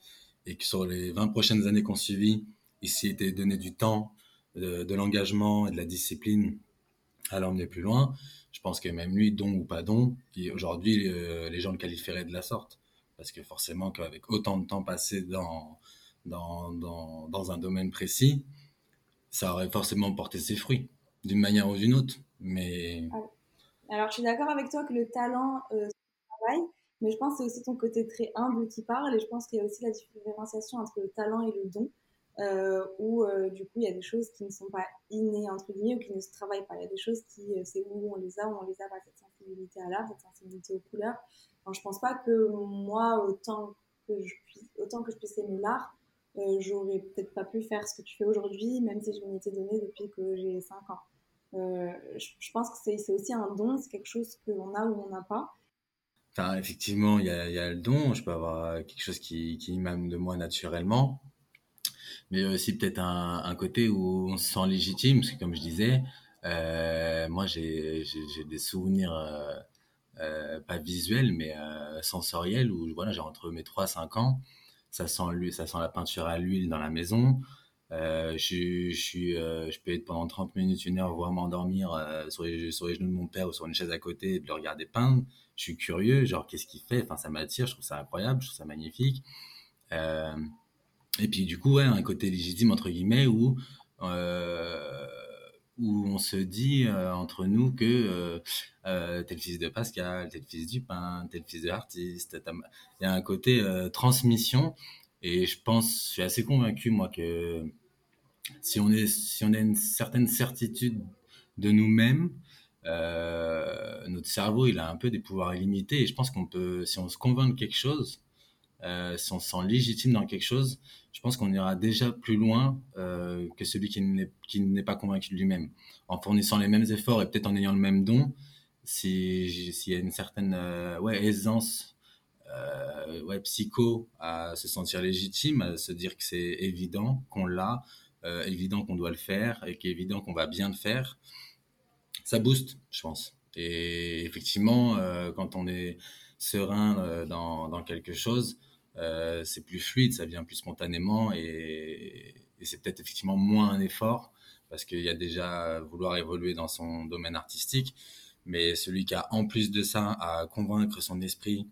et que sur les 20 prochaines années qu'on suivit, il s'y était donné du temps, de, l'engagement et de la discipline à l'emmener plus loin, je pense que même lui, don ou pas don, aujourd'hui, euh, les gens le qualifieraient de la sorte. Parce que forcément, qu'avec autant de temps passé dans, dans, dans, dans, un domaine précis, ça aurait forcément porté ses fruits, d'une manière ou d'une autre. Mais... Alors, je suis d'accord avec toi que le talent, euh, travail, mais je pense que c'est aussi ton côté très humble qui parle, et je pense qu'il y a aussi la différenciation entre le talent et le don euh, où euh, du coup il y a des choses qui ne sont pas innées entre guillemets ou qui ne se travaillent pas. Il y a des choses qui euh, c'est où on les a, où on les a pas cette sensibilité à l'art, cette sensibilité aux couleurs. je pense pas que moi autant que je puisse, autant que je puisse aimer l'art, euh, j'aurais peut-être pas pu faire ce que tu fais aujourd'hui, même si je m'y étais donné depuis que j'ai 5 ans. Je, pense que c'est aussi un don, c'est quelque chose que l'on a ou on n'a pas. Enfin, effectivement, il y a, le don. Je peux avoir quelque chose qui, qui émane de moi naturellement mais aussi peut-être un, un, côté où on se sent légitime, parce que comme je disais, euh, moi j'ai des souvenirs euh, euh, pas visuels mais euh, sensoriels où voilà j'ai entre mes 3 5 ans, ça sent ça sent la peinture à l'huile dans la maison. Euh, je, je, suis, euh, je peux être pendant 30 minutes, une heure, voire m'endormir euh, sur, les, sur les genoux de mon père ou sur une chaise à côté, de le regarder peindre. Je suis curieux, genre qu'est-ce qu'il fait? Enfin, ça m'attire, je trouve ça incroyable, je trouve ça magnifique. Et puis du coup, un côté légitime entre guillemets où euh, où on se dit euh, entre nous que euh, euh, t'es le fils de Pascal, t'es le fils du peintre, t'es le fils de l'artiste. Il y a un côté transmission et je pense, je suis assez convaincu moi que si on si on a une certaine certitude de nous-mêmes, notre cerveau il a un peu des pouvoirs illimités et je pense qu'on peut, si on se convainc de quelque chose, euh, si on se sent légitime dans quelque chose, je pense qu'on ira déjà plus loin euh, que celui qui n'est pas convaincu de lui-même. En fournissant les mêmes efforts et peut-être en ayant le même don, s'il y a une certaine euh, ouais, aisance euh, ouais, psycho à se sentir légitime, à se dire que c'est évident qu'on l'a, évident qu'on doit le faire et qu'évident qu'on va bien le faire, ça booste, je pense. Et effectivement, quand on est serein dans, dans quelque chose, euh, c'est plus fluide, ça vient plus spontanément et, c'est peut-être effectivement moins un effort parce qu'il y a déjà vouloir évoluer dans son domaine artistique. Mais celui qui a en plus de ça à convaincre son esprit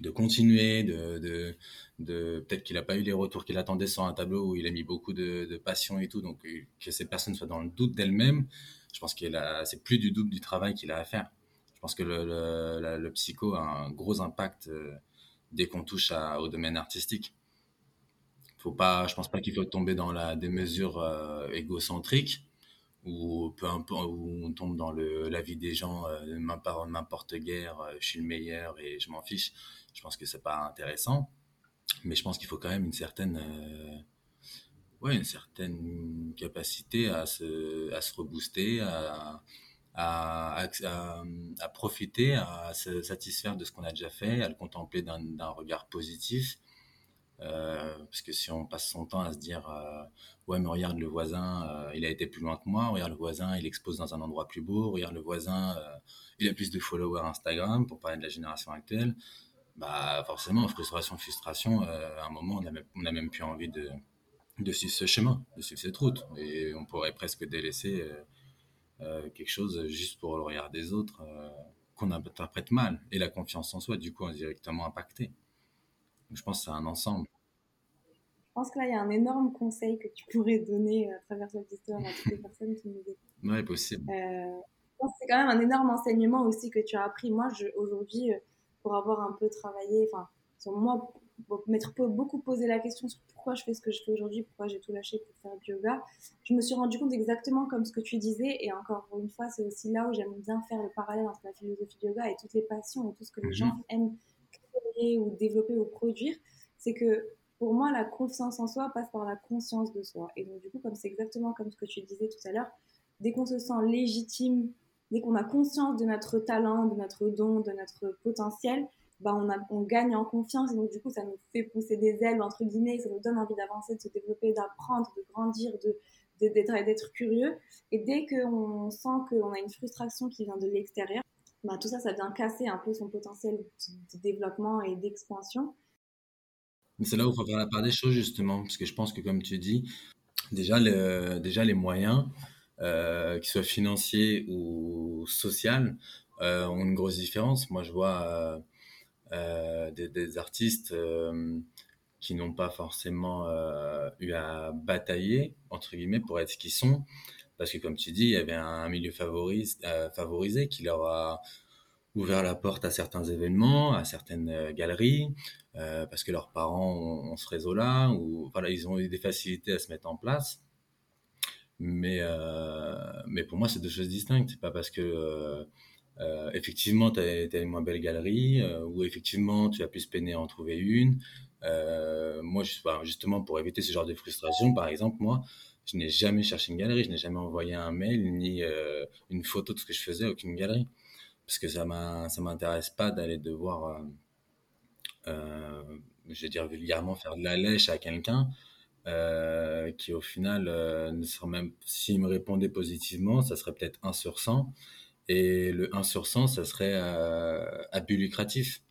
de continuer, de, peut-être qu'il n'a pas eu les retours qu'il attendait sur un tableau où il a mis beaucoup de, passion et tout, donc que ces personnes soient dans le doute d'elles-mêmes, je pense que c'est plus du double du travail qu'il a à faire. Je pense que le, psycho a un gros impact euh, dès qu'on touche au domaine artistique. Faut pas, je pense pas qu'il faut tomber dans la démesure euh, égocentrique ou peu importe où on tombe dans le la vie des gens euh, m'importe guère euh, je suis le meilleur et je m'en fiche je pense que c'est pas intéressant mais je pense qu'il faut quand même une certaine euh, ouais une certaine capacité à se à se rebooster à à, profiter, à se satisfaire de ce qu'on a déjà fait, à le contempler d'un regard positif. Euh, parce que si on passe son temps à se dire euh, ouais mais regarde le voisin euh, il a été plus loin que moi regarde le voisin il expose dans un endroit plus beau regarde le voisin il a plus de followers Instagram pour parler de la génération actuelle bah forcément frustration frustration à un moment on a même, même plus envie de de suivre ce chemin de suivre cette route et on pourrait presque délaisser quelque chose juste pour le regard des autres euh, qu'on interprète mal. Et la confiance en soi, du coup, est directement impactée. je pense que c'est un ensemble. Je pense que là, il y a un énorme conseil que tu pourrais donner à travers cette histoire à toutes les personnes qui nous écoutent. Oui, possible. Euh, c'est quand même un énorme enseignement aussi que tu as appris. Moi, aujourd'hui, pour avoir un peu travaillé, enfin, moi, m'être beaucoup posé la question sur pourquoi je fais ce que je fais aujourd'hui, pourquoi j'ai tout lâché pour faire du yoga, je me suis rendu compte exactement comme ce que tu disais. Et encore une fois, c'est aussi là où j'aime bien faire le parallèle entre la philosophie du yoga et toutes les passions et tout ce que les mhm. gens aiment créer ou développer ou produire. C'est que pour moi, la confiance en soi passe par la conscience de soi. Et donc, du coup, comme c'est exactement comme ce que tu disais tout à l'heure, dès qu'on se sent légitime, dès qu'on a conscience de notre talent, de notre don, de notre potentiel, bah, on, a, on gagne en confiance et donc du coup ça nous fait pousser des ailes entre guillemets, ça nous donne envie d'avancer, de se développer, d'apprendre, de grandir, de d'être curieux. Et dès qu'on sent qu'on a une frustration qui vient de l'extérieur, bah, tout ça, ça vient casser un peu son potentiel de développement et d'expansion. C'est là où il faut faire la part des choses justement, parce que je pense que comme tu dis, déjà, le, déjà les moyens, euh, qu'ils soient financiers ou sociaux, euh, ont une grosse différence. Moi, je vois euh, euh, des, artistes euh, qui n'ont pas forcément euh, eu à batailler, entre guillemets, pour être ce qu'ils sont. Parce que, comme tu dis, il y avait un milieu favorisé qui leur a ouvert la porte à certains événements, à certaines galeries, parce que leurs parents ont, ce réseau-là, ou voilà, ils ont eu des facilités à se mettre en place. Mais, mais pour moi, c'est deux choses distinctes. C'est pas parce que effectivement, tu as, une moins belle galerie, euh, ou effectivement, tu as plus peiné à en trouver une. Euh, moi, justement, pour éviter ce genre de frustration, par exemple, moi, je n'ai jamais cherché une galerie, je n'ai jamais envoyé un mail ni euh, une photo de ce que je faisais, aucune galerie, parce que ça ça m'intéresse pas d'aller devoir, euh, je vais dire vulgairement, faire de la lèche à quelqu'un qui, au final, ne même, s'il me répondait positivement, ça serait peut-être 1 sur 100 et le 1 sur 100, ça serait euh, à but lucratif.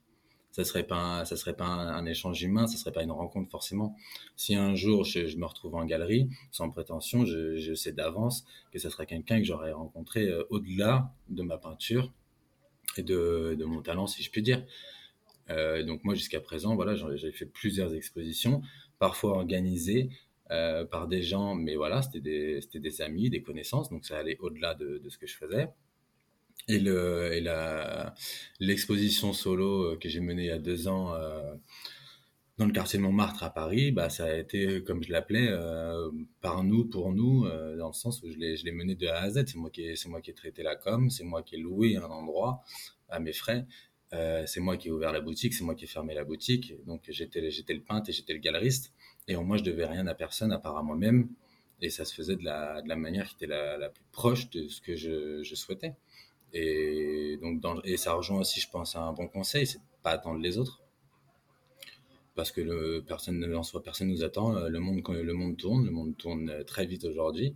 Ça serait pas, ça serait pas un, échange humain, ça serait pas une rencontre forcément. Si un jour je, me retrouve en galerie, sans prétention, je, sais d'avance que ça serait quelqu'un que j'aurais rencontré euh, au-delà de ma peinture et de, mon talent, si je puis dire. Euh, donc moi, jusqu'à présent, voilà, j'ai fait plusieurs expositions, parfois organisées euh, par des gens, mais voilà, c'était des, des amis, des connaissances, donc ça allait au-delà de, de ce que je faisais. Et, le, et la, l'exposition solo euh, que j'ai menée il y a deux ans euh, dans le quartier de Montmartre à Paris, bah, ça a été, comme je l'appelais, euh, par nous, pour nous, euh, dans le sens où je l'ai, je l'ai mené de A à Z. C'est moi qui ai, c'est moi qui ai traité la com, c'est moi qui ai loué un endroit à mes frais. Euh, c'est moi qui ai ouvert la boutique, c'est moi qui ai fermé la boutique. Donc j'étais, j'étais le peintre et j'étais le galeriste. Et moi, je devais rien à personne à part à moi-même. Et ça se faisait de la, de la manière qui était la, la plus proche de ce que je, je souhaitais. Et donc, et ça rejoint aussi, je pense, à un bon conseil, c'est pas attendre les autres. Parce que le, personne en soi, personne nous attend. Le monde, le monde tourne, le monde tourne très vite aujourd'hui.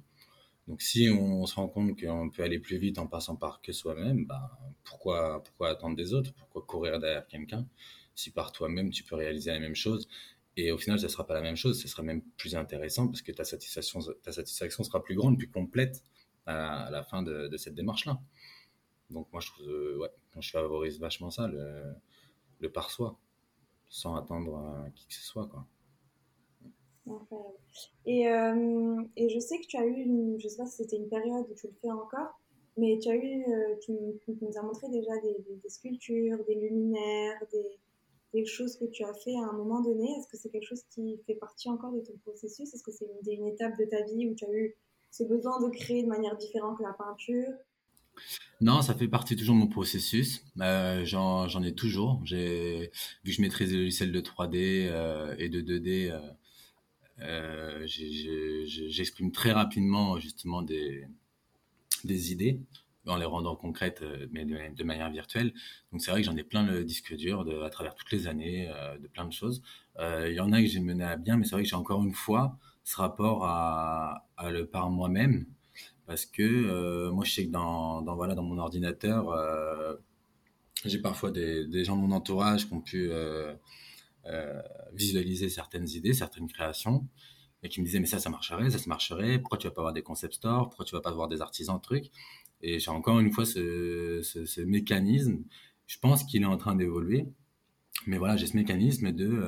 Donc, si on, se rend compte qu'on peut aller plus vite en passant par que soi-même, bah, pourquoi, pourquoi attendre des autres? Pourquoi courir derrière quelqu'un? Si par toi-même, tu peux réaliser la même chose. Et au final, ça sera pas la même chose, ce sera même plus intéressant parce que ta satisfaction, ta satisfaction sera plus grande, plus complète à la, fin de, de cette démarche-là. Donc moi, je euh, ouais, je favorise vachement ça, le, le par soi, sans attendre euh, qui que ce soit, quoi. Et, euh, et, je sais que tu as eu, une, je sais pas si c'était une période où tu le fais encore, mais tu as eu, tu, nous as montré déjà des, des, sculptures, des luminaires, des, quelque chose que tu as fait à un moment donné. Est-ce que c'est quelque chose qui fait partie encore de ton processus? Est-ce que c'est une, une, étape de ta vie où tu as eu ce besoin de créer de manière différente la peinture? Non, ça fait partie toujours de mon processus. Euh, J'en ai toujours. Vu que je maîtrise les logiciels de 3D euh, et de 2D, euh, j'exprime très rapidement justement des, idées en les rendant concrètes, mais de, manière virtuelle. Donc c'est vrai que j'en ai plein le disque dur à travers toutes les années, de plein de choses. Il y en a que j'ai mené à bien, mais c'est vrai que j'ai encore une fois ce rapport à le par moi-même parce que euh, moi je sais que dans, dans, voilà dans mon ordinateur euh, j'ai parfois des, des, gens de mon entourage qui ont pu euh, visualiser certaines idées certaines créations et qui me disaient mais ça ça marcherait ça ça marcherait. Pourquoi tu vas pas avoir des concept stores? Pourquoi tu vas pas avoir des artisans trucs? Et j'ai encore une fois ce, ce, mécanisme. Je pense qu'il est en train d'évoluer. Mais voilà, j'ai ce mécanisme de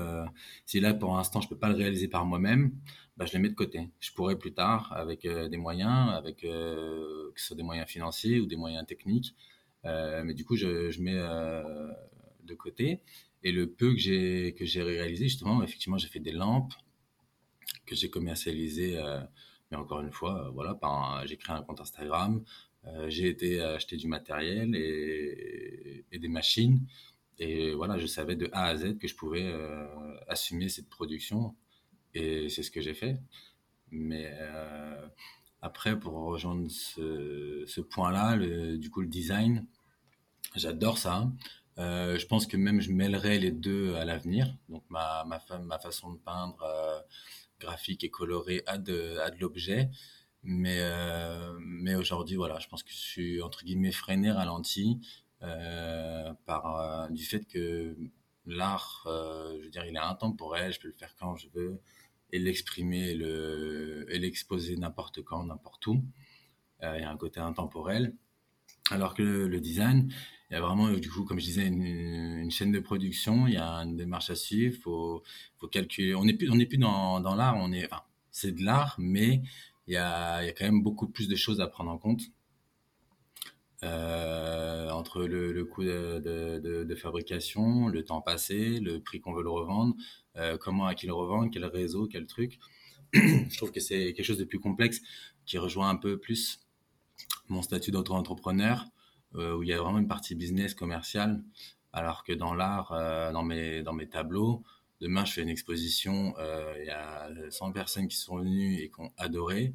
si là pour l'instant je peux pas le réaliser par moi-même, bah, je les mets de côté. Je pourrais plus tard avec euh, des moyens, avec euh, que ce soit des moyens financiers ou des moyens techniques, euh, mais du coup je, je mets de côté. Et le peu que j'ai que j'ai réalisé justement, effectivement, j'ai fait des lampes que j'ai commercialisées, mais encore une fois, voilà, j'ai créé un compte Instagram, j'ai été acheter du matériel et, et des machines. Et voilà, je savais de A à Z que je pouvais assumer cette production. Et c'est ce que j'ai fait. Mais euh, après, pour rejoindre ce, point-là, du coup, le design, j'adore ça. Euh, je pense que même je mêlerai les deux à l'avenir. Donc ma, ma, façon de peindre euh, graphique et colorée a de, de l'objet. Mais, mais aujourd'hui, voilà, je pense que je suis entre guillemets freiné, ralenti par du fait que l'art, je veux dire, il est intemporel, je peux le faire quand je veux et l'exprimer le, et l'exposer n'importe quand, n'importe où. Euh, il y a un côté intemporel. Alors que le, design, il y a vraiment, du coup, comme je disais, une, chaîne de production, il y a une démarche à suivre, faut, faut calculer. On n'est plus, plus dans, dans l'art, on est, c'est de l'art, mais il y a, il y a quand même beaucoup plus de choses à prendre en compte euh, entre le, coût de, de, fabrication, le temps passé, le prix qu'on veut le revendre, comment à qui le revendre, quel réseau, quel truc. *clears throat* je trouve que c'est quelque chose de plus complexe qui rejoint un peu plus mon statut d'auto-entrepreneur, euh, où il y a vraiment une partie business commerciale, alors que dans l'art, euh, dans, mes, dans mes tableaux, demain je fais une exposition, euh, il y a 100 personnes qui sont venues et qui ont adoré.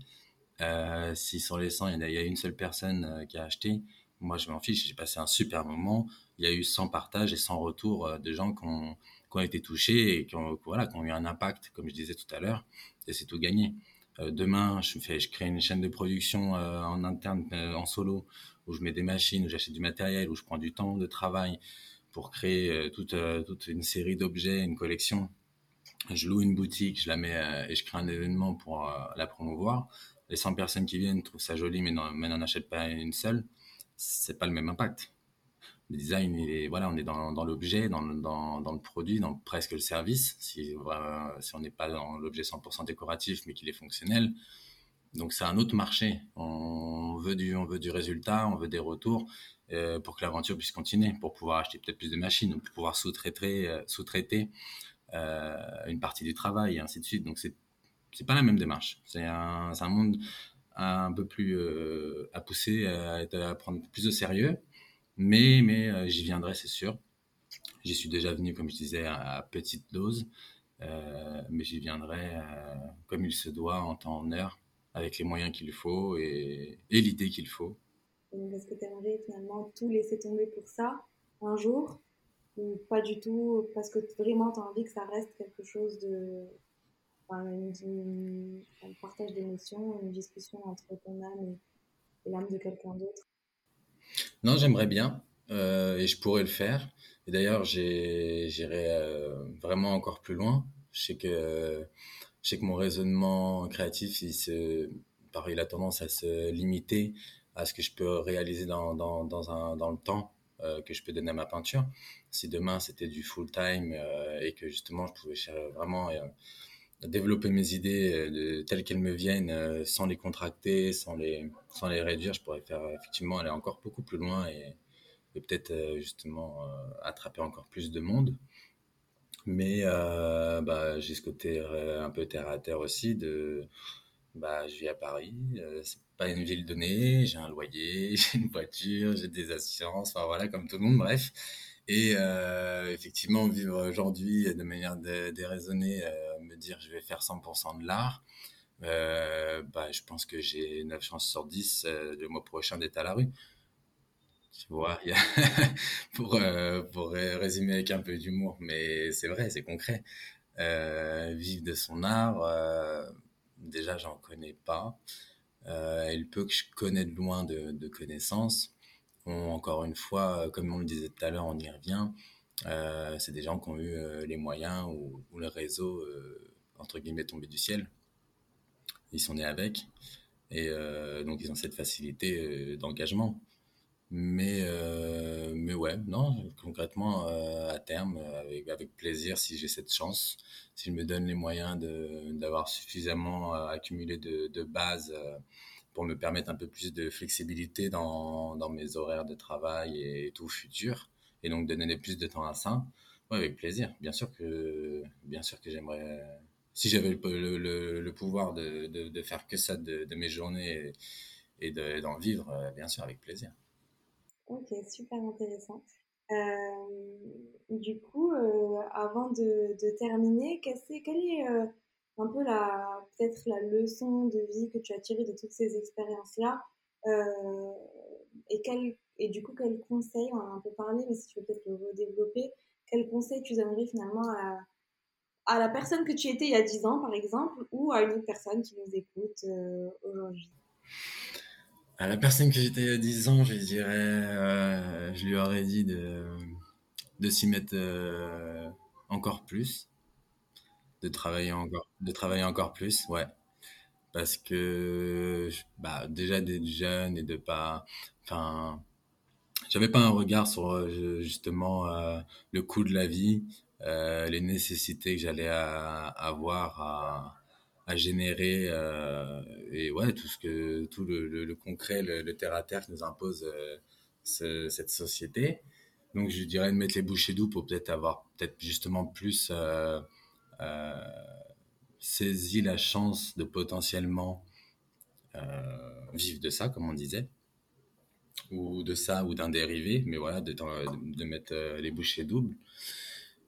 Euh, si sur les 100, il y, a, il y a une seule personne euh, qui a acheté, moi je m'en fiche, j'ai passé un super moment. Il y a eu 100 partages et 100 retours euh, de gens qui ont, qui ont été touchés et qui ont, voilà, qui ont eu un impact, comme je disais tout à l'heure, et c'est tout gagné. Euh, demain, je, fais, je crée une chaîne de production euh, en interne, euh, en solo, où je mets des machines, où j'achète du matériel, où je prends du temps de travail pour créer toute, toute une série d'objets, une collection. Je loue une boutique, je la mets et je crée un événement pour la promouvoir les 100 personnes qui viennent trouvent ça joli, mais n'en achètent pas une seule, c'est pas le même impact. Le design, il voilà, on est dans, l'objet, dans, le produit, dans presque le service, si, on n'est pas dans l'objet 100% décoratif, mais qu'il est fonctionnel. Donc c'est un autre marché. On veut du, on veut du résultat, on veut des retours euh, pour que l'aventure puisse continuer, pour pouvoir acheter peut-être plus de machines, pour pouvoir sous-traiter, euh, sous-traiter euh, une partie du travail et ainsi de suite. Donc c'est c'est pas la même démarche. C'est un, monde un peu plus à pousser, à, prendre plus de sérieux. Mais, mais euh, j'y viendrai, c'est sûr. J'y suis déjà venu, comme je disais, à, à petite dose. Euh, mais j'y viendrai euh, comme il se doit, en temps, en heure, avec les moyens qu'il faut et, l'idée qu'il faut. Est-ce que tu aimerais finalement tout laisser tomber pour ça un jour? Ou pas du tout parce que vraiment tu as envie que ça reste quelque chose de un partage d'émotions, une discussion entre ton âme et l'âme de quelqu'un d'autre? Non, j'aimerais bien euh, et je pourrais le faire. Et d'ailleurs, j'irai euh, vraiment encore plus loin. Je sais que, mon raisonnement créatif, il, se, il a tendance à se limiter à ce que je peux réaliser dans, dans, dans, le temps euh, que je peux donner à ma peinture. Si demain c'était du full time euh, et que justement je pouvais vraiment développer mes idées euh, telles qu'elles me viennent, euh, sans les contracter, sans les, sans les réduire, je pourrais faire effectivement aller encore beaucoup plus loin et, peut-être euh, justement attraper encore plus de monde. Mais euh, bah, j'ai ce côté euh, un peu terre à terre aussi de bah, je vis à Paris, euh, c'est pas une ville donnée, j'ai un loyer, *laughs* j'ai une voiture, j'ai des assurances, enfin voilà, comme tout le monde, bref. Et euh, effectivement, vivre aujourd'hui de manière dé- déraisonnée, euh, dire je vais faire 100% de l'art, euh, bah, je pense que j'ai 9 chances sur 10 euh, le mois prochain d'être à la rue. Tu vois, *laughs* pour, euh, pour ré- résumer avec un peu d'humour, mais c'est vrai, c'est concret. Euh, vivre de son art, déjà, j'en connais pas. Et le peu que je connais de loin de, connaissances, on- encore une fois, comme on le disait tout à l'heure, on y revient. Euh, c'est des gens qui ont eu euh, les moyens ou, le réseau, euh, entre guillemets, tombé du ciel. Ils sont nés avec. Et donc, ils ont cette facilité d'engagement. Mais, mais ouais, non, concrètement, à terme, avec, plaisir, si j'ai cette chance, si me donne les moyens d'avoir suffisamment accumulé de, de base euh, pour me permettre un peu plus de flexibilité dans, dans mes horaires de travail et tout futur, et donc de donner plus de temps à ça, avec plaisir. Bien sûr que, bien sûr que j'aimerais, si j'avais le, le, pouvoir de, de, faire que ça de, mes journées et, et de- d'en vivre, euh, bien sûr, avec plaisir. Ok, super intéressant. Euh, du coup, euh, avant de, terminer, quelle est, quelle est un peu peut-être la leçon de vie que tu as tirée de toutes ces expériences-là? Et, quel, et du coup, quel conseil, on en a un peu parlé, mais si tu veux peut-être le redévelopper, quel conseil tu donnerais finalement à, la personne que tu étais il y a 10 ans, par exemple, ou à une autre personne qui nous écoute euh, aujourd'hui? À la personne que j'étais il y a 10 ans, je dirais, euh, je lui aurais dit de, de s'y mettre euh, encore plus, de travailler encore, de travailler encore plus, ouais. Parce que, bah, déjà d'être jeune et de pas, enfin, j'avais pas un regard sur euh, justement euh, le coût de la vie, euh, les nécessités que j'allais avoir à, à générer et ouais tout ce que tout le, concret, le, terre à terre que nous impose ce- cette société. Donc je dirais de mettre les bouchées doubles pour peut-être avoir peut-être justement plus saisi la chance de potentiellement vivre de ça, comme on disait ou de ça ou d'un dérivé, mais voilà, de, de, mettre euh, les bouchées doubles.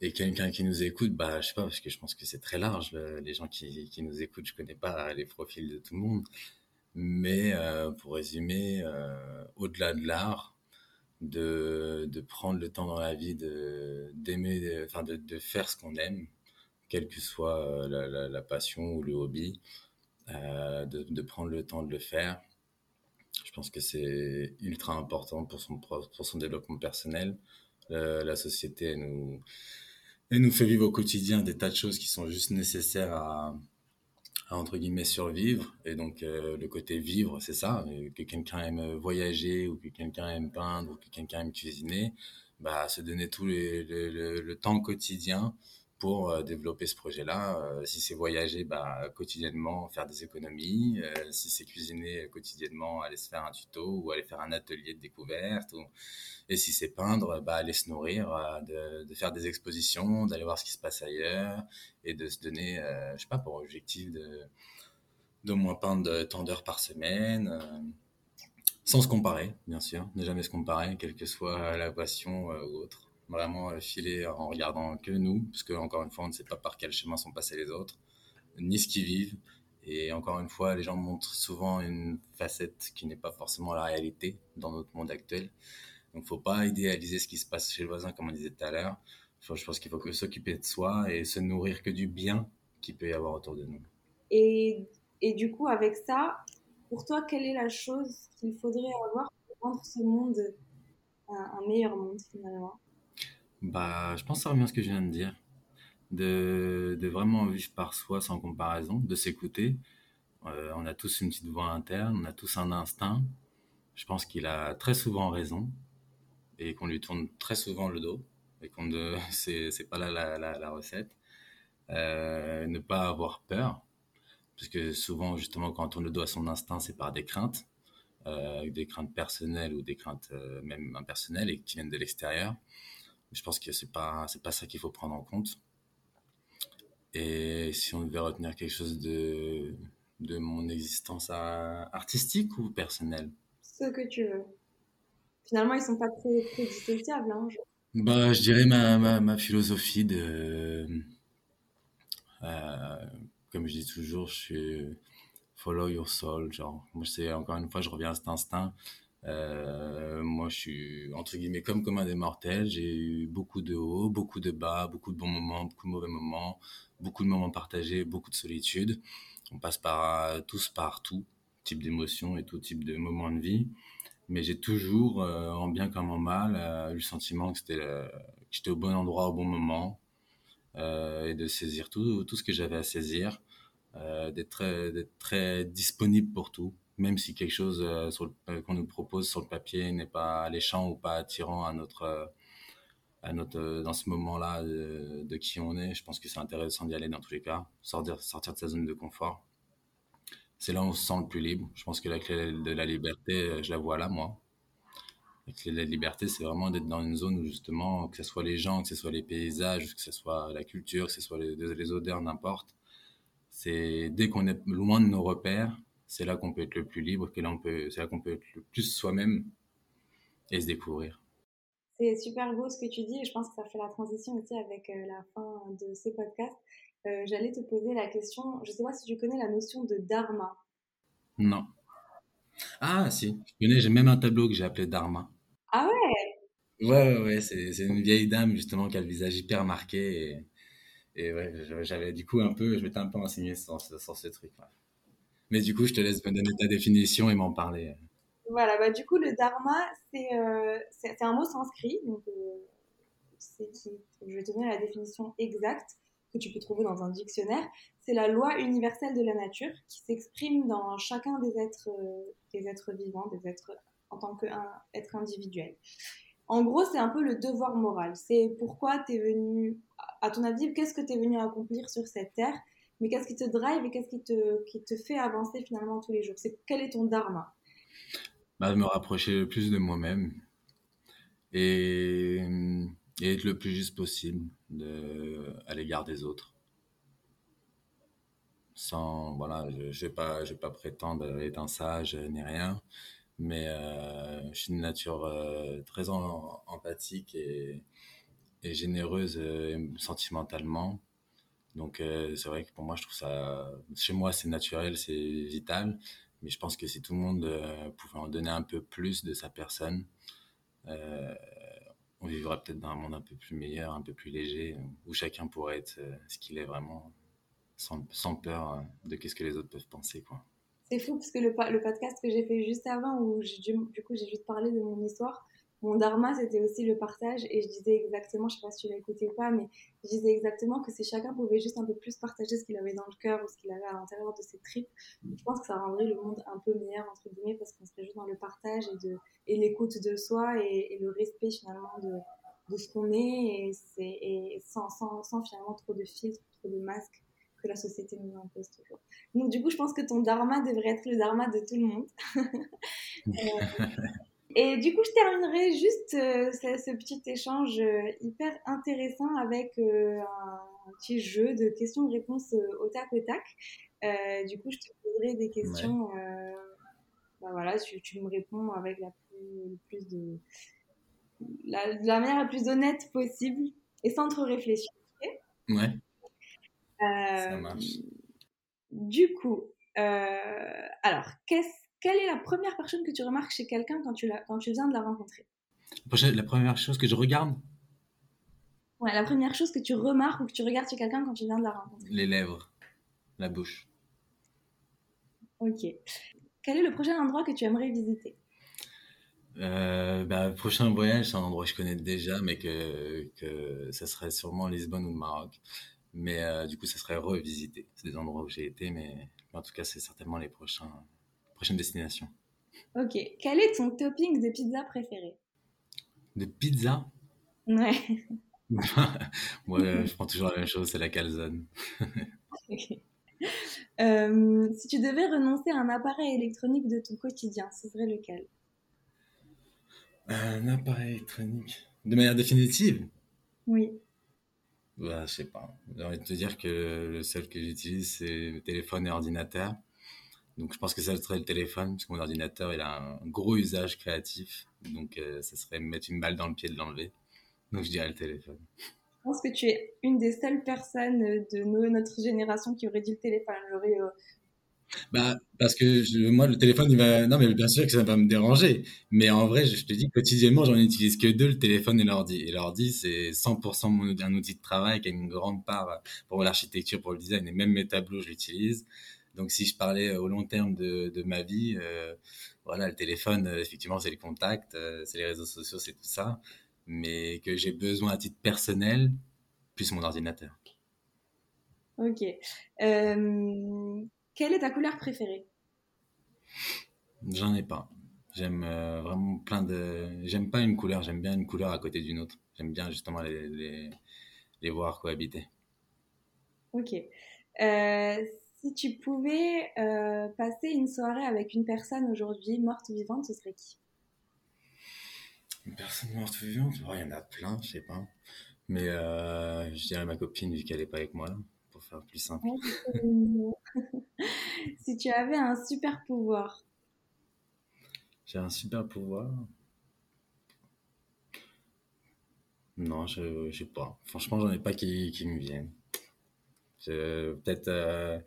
Et quelqu'un qui nous écoute, bah, je sais pas, parce que je pense que c'est très large, le- les gens qui, qui nous écoutent, je connais pas les profils de tout le monde. Mais euh, pour résumer, euh, au-delà de l'art, de, de prendre le temps dans la vie de d'aimer, enfin de, de faire ce qu'on aime, quelle que soit euh, la, passion ou le hobby, euh, de, de prendre le temps de le faire je pense que c'est ultra important pour son, pour son développement personnel. Euh, la société, nous, elle nous fait vivre au quotidien des tas de choses qui sont juste nécessaires à, à entre guillemets, survivre. Et donc, euh, le côté vivre, c'est ça. Euh, Que quelqu'un aime voyager, ou que quelqu'un aime peindre, ou que quelqu'un aime cuisiner, bah, se donner tout le, le, le temps quotidien pour euh, développer ce projet-là. Euh, si c'est voyager, bah, quotidiennement, faire des économies. Euh, si c'est cuisiner quotidiennement, aller se faire un tuto ou aller faire un atelier de découverte. Ou... Et si c'est peindre, bah, aller se nourrir, de, faire des expositions, d'aller voir ce qui se passe ailleurs et de se donner, euh, je sais pas, pour objectif de d'au moins peindre tant d'heures par semaine. Sans se comparer, bien sûr. Ne jamais se comparer, quelle que soit la passion ou autre. Vraiment euh, filer en regardant que nous, parce que encore une fois, on ne sait pas par quel chemin sont passés les autres, ni ce qu'ils vivent. Et encore une fois, les gens montrent souvent une facette qui n'est pas forcément la réalité dans notre monde actuel. Donc, faut pas idéaliser ce qui se passe chez le voisin, comme on disait tout à l'heure. Je pense qu'il faut s'occuper de soi et se nourrir que du bien qu'il peut y avoir autour de nous. Et, et du coup, avec ça, pour toi, quelle est la chose qu'il faudrait avoir pour rendre ce monde un meilleur monde finalement? Bah, je pense que ça revient à ce que je viens de dire. De, vraiment vivre par soi sans comparaison, de s'écouter. Euh, on a tous une petite voix interne, on a tous un instinct. Je pense qu'il a très souvent raison et qu'on lui tourne très souvent le dos et qu'on ne, *laughs* c'est, c'est pas là la, la, recette. Euh, ne pas avoir peur, parce que souvent, justement, quand on tourne le dos à son instinct, c'est par des craintes, euh, des craintes personnelles ou des craintes même impersonnelles et qui viennent de l'extérieur. Je pense que c'est pas, c'est pas ça qu'il faut prendre en compte. Et si on devait retenir quelque chose de, de mon existence artistique ou personnelle? Ce que tu veux. Finalement, ils sont pas très, très dissociables. Hein, je... Bah, je dirais ma, ma, ma philosophie de. Euh, comme je dis toujours, je suis follow your soul. Genre, moi, c'est encore une fois, je reviens à cet instinct. Euh, moi, je suis entre guillemets comme comme un des mortels. J'ai eu beaucoup de hauts, beaucoup de bas, beaucoup de bons moments, beaucoup de mauvais moments, beaucoup de moments partagés, beaucoup de solitude. On passe par tous par tout type d'émotions et tout type de moments de vie. Mais j'ai toujours, euh, en bien comme en mal, euh, eu le sentiment que c'était j'étais au bon endroit au bon moment et de saisir tout, tout ce que j'avais à saisir, d'être très, très disponible pour tout même si quelque chose euh, euh, qu'on nous propose sur le papier n'est pas alléchant ou pas attirant à notre, euh, à notre dans ce moment-là de, qui on est, je pense que c'est intéressant d'y aller dans tous les cas, sortir, sortir de sa zone de confort. C'est là où on se sent le plus libre. Je pense que la clé de la liberté, je la vois là, moi. La clé de la liberté, c'est vraiment d'être dans une zone où justement, que ce soit les gens, que ce soit les paysages, que ce soit la culture, que ce soit les, les odeurs, n'importe. C'est dès qu'on est loin de nos repères, c'est là qu'on peut être le plus libre, que là on peut, c'est là qu'on peut être le plus soi-même et se découvrir. C'est super beau ce que tu dis et je pense que ça fait la transition aussi avec euh, la fin de ce podcast. Euh, j'allais te poser la question, je sais pas si tu connais la notion de dharma. Non. Ah si, je connais, j'ai même un tableau que j'ai appelé dharma. Ah ouais? Ouais, ouais, ouais c'est, une vieille dame justement qui a le visage hyper marqué et, et ouais, j'avais du coup un peu, je m'étais un peu enseigné sur, sur ce truc-là. Mais du coup, je te laisse me donner ta définition et m'en parler. Voilà, bah, du coup, le dharma, c'est euh, un mot sanskrit. Donc, euh, je vais te donner la définition exacte que tu peux trouver dans un dictionnaire. C'est la loi universelle de la nature qui s'exprime dans chacun des êtres, euh, des êtres vivants, des êtres en tant qu'être individuel. En gros, c'est un peu le devoir moral. C'est pourquoi tu es venu, à ton avis, qu'est-ce que tu es venu accomplir sur cette terre mais qu'est-ce qui te drive et qu'est-ce qui te, qui te fait avancer finalement tous les jours? C'est quel est ton dharma? Bah, me rapprocher le plus de moi-même et, être le plus juste possible à l'égard des autres. Sans, voilà, je ne je vais pas prétendre être un sage ni rien, mais euh, je suis une nature euh, très empathique et, et généreuse euh, sentimentalement. Donc euh, c'est vrai que pour moi, je trouve ça, chez moi, c'est naturel, c'est vital. Mais je pense que si tout le monde euh, pouvait en donner un peu plus de sa personne, euh, on vivrait peut-être dans un monde un peu plus meilleur, un peu plus léger, où chacun pourrait être ce qu'il est vraiment, sans, peur de qu'est-ce que les autres peuvent penser. quoi. C'est fou parce que le, le podcast que j'ai fait juste avant, où du coup j'ai juste parlé de mon histoire, mon dharma, c'était aussi le partage. Et je disais exactement, je sais pas si tu l'as écouté ou pas, mais je disais exactement que si chacun pouvait juste un peu plus partager ce qu'il avait dans le cœur ou ce qu'il avait à l'intérieur de ses tripes, je pense que ça rendrait le monde un peu meilleur, entre guillemets, parce qu'on serait juste dans le partage et, de, et l'écoute de soi et, le respect finalement de, de ce qu'on est et, et sans, sans, sans, finalement trop de filtres, trop de masques que la société nous impose toujours. Donc du coup, je pense que ton dharma devrait être le dharma de tout le monde. *laughs* euh, *laughs* et du coup, je terminerai juste euh, ce, petit échange euh, hyper intéressant avec euh, un, petit jeu de questions-réponses au tac au tac. du coup, je te poserai des questions. Bah voilà, tu, tu, me réponds avec la plus, plus de la, la, manière la plus honnête possible et sans trop réfléchir. Ouais. Ça marche. Du coup, alors, qu'est-ce quelle est la première personne que tu remarques chez quelqu'un quand tu, quand tu viens de la rencontrer? La première chose que je regarde? Ouais, la première chose que tu remarques ou que tu regardes chez quelqu'un quand tu viens de la rencontrer? Les lèvres, la bouche. Ok. Quel est le prochain endroit que tu aimerais visiter? Euh, bah, prochain voyage, c'est un endroit que je connais déjà, mais que, que ça serait sûrement Lisbonne ou le Maroc. Mais euh, du coup, ça serait revisiter. C'est des endroits où j'ai été, mais en tout cas, c'est certainement les prochains, prochaine destination. Ok. Quel est ton topping de pizza préféré? De pizza? Ouais. *laughs* Moi, je prends toujours la même chose, c'est la calzone. *laughs* Euh, si tu devais renoncer à un appareil électronique de ton quotidien, ce serait lequel? Un appareil électronique? De manière définitive? Oui. Bah, je sais pas. J'ai envie de te dire que le seul que j'utilise, c'est téléphone et ordinateur. Donc, je pense que ça serait le téléphone, parce que mon ordinateur, il a un gros usage créatif. Donc, euh, ça serait me mettre une balle dans le pied de l'enlever. Donc, je dirais le téléphone. Je pense que tu es une des seules personnes de notre génération qui aurait dit le téléphone. J'aurais euh, bah, parce que je, moi, le téléphone, il va. Non, mais bien sûr que ça va me déranger. Mais en vrai, je te dis, quotidiennement, j'en utilise que deux, le téléphone et l'ordi. Et l'ordi, c'est 100% mon, un outil de travail qui a une grande part pour l'architecture, pour le design. Et même mes tableaux, je l'utilise. Donc, si je parlais au long terme de, de ma vie, euh, voilà, le téléphone, euh, effectivement, c'est les contacts, euh, c'est les réseaux sociaux, c'est tout ça. Mais que j'ai besoin à titre personnel, plus mon ordinateur. Ok. Euh, quelle est ta couleur préférée? J'en ai pas. J'aime euh, vraiment plein de. J'aime pas une couleur, j'aime bien une couleur à côté d'une autre. J'aime bien justement les, les, les, voir cohabiter. Ok. Euh, si tu pouvais euh, passer une soirée avec une personne aujourd'hui, morte ou vivante, ce serait qui? Une personne morte ou vivante? Oh, Il y en a plein, je sais pas. Mais je dirais ma copine, vu qu'elle est pas avec moi là faire plus simple. *laughs* si tu avais un super pouvoir. J'ai un super pouvoir? Non, je sais pas. Franchement, j'en ai pas qui, qui me viennent. Peut-être euh,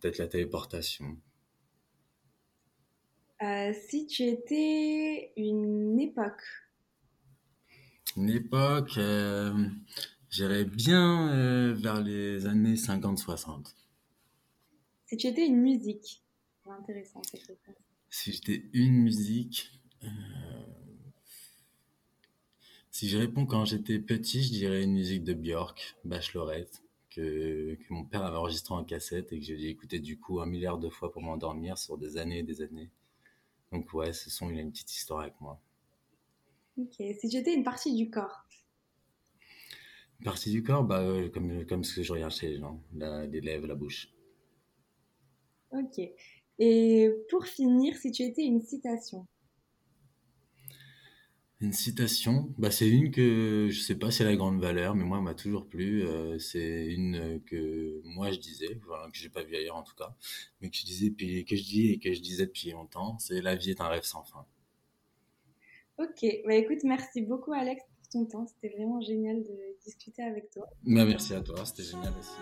peut-être la téléportation. Euh, si tu étais une époque. Une époque, euh, J'irais bien euh, vers les années 50-60. Si tu étais une musique, c'est intéressant cette réponse. Si j'étais une musique, euh, si je réponds quand j'étais petit, je dirais une musique de Björk, Bachelorette, que, que mon père avait enregistré en cassette et que j'ai écouté du coup un milliard de fois pour m'endormir sur des années et des années. Donc ouais, ce son, il a une petite histoire avec moi. Ok, si j'étais une partie du corps, Partie du corps, bah, euh, comme, comme ce que je regarde chez les gens, la, les lèvres, la bouche. Ok. Et pour finir, si tu étais une citation une citation, bah, c'est une que je sais pas si elle a grande valeur, mais moi, elle m'a toujours plu. Euh, c'est une que moi, je disais, voilà, que j'ai pas vu ailleurs en tout cas, mais que je disais, puis, que je dis et que je disais depuis longtemps, c'est la vie est un rêve sans fin. Ok, bah, écoute, merci beaucoup Alex pour ton temps. C'était vraiment génial de discuter avec toi. Bah, merci à toi, c'était génial aussi.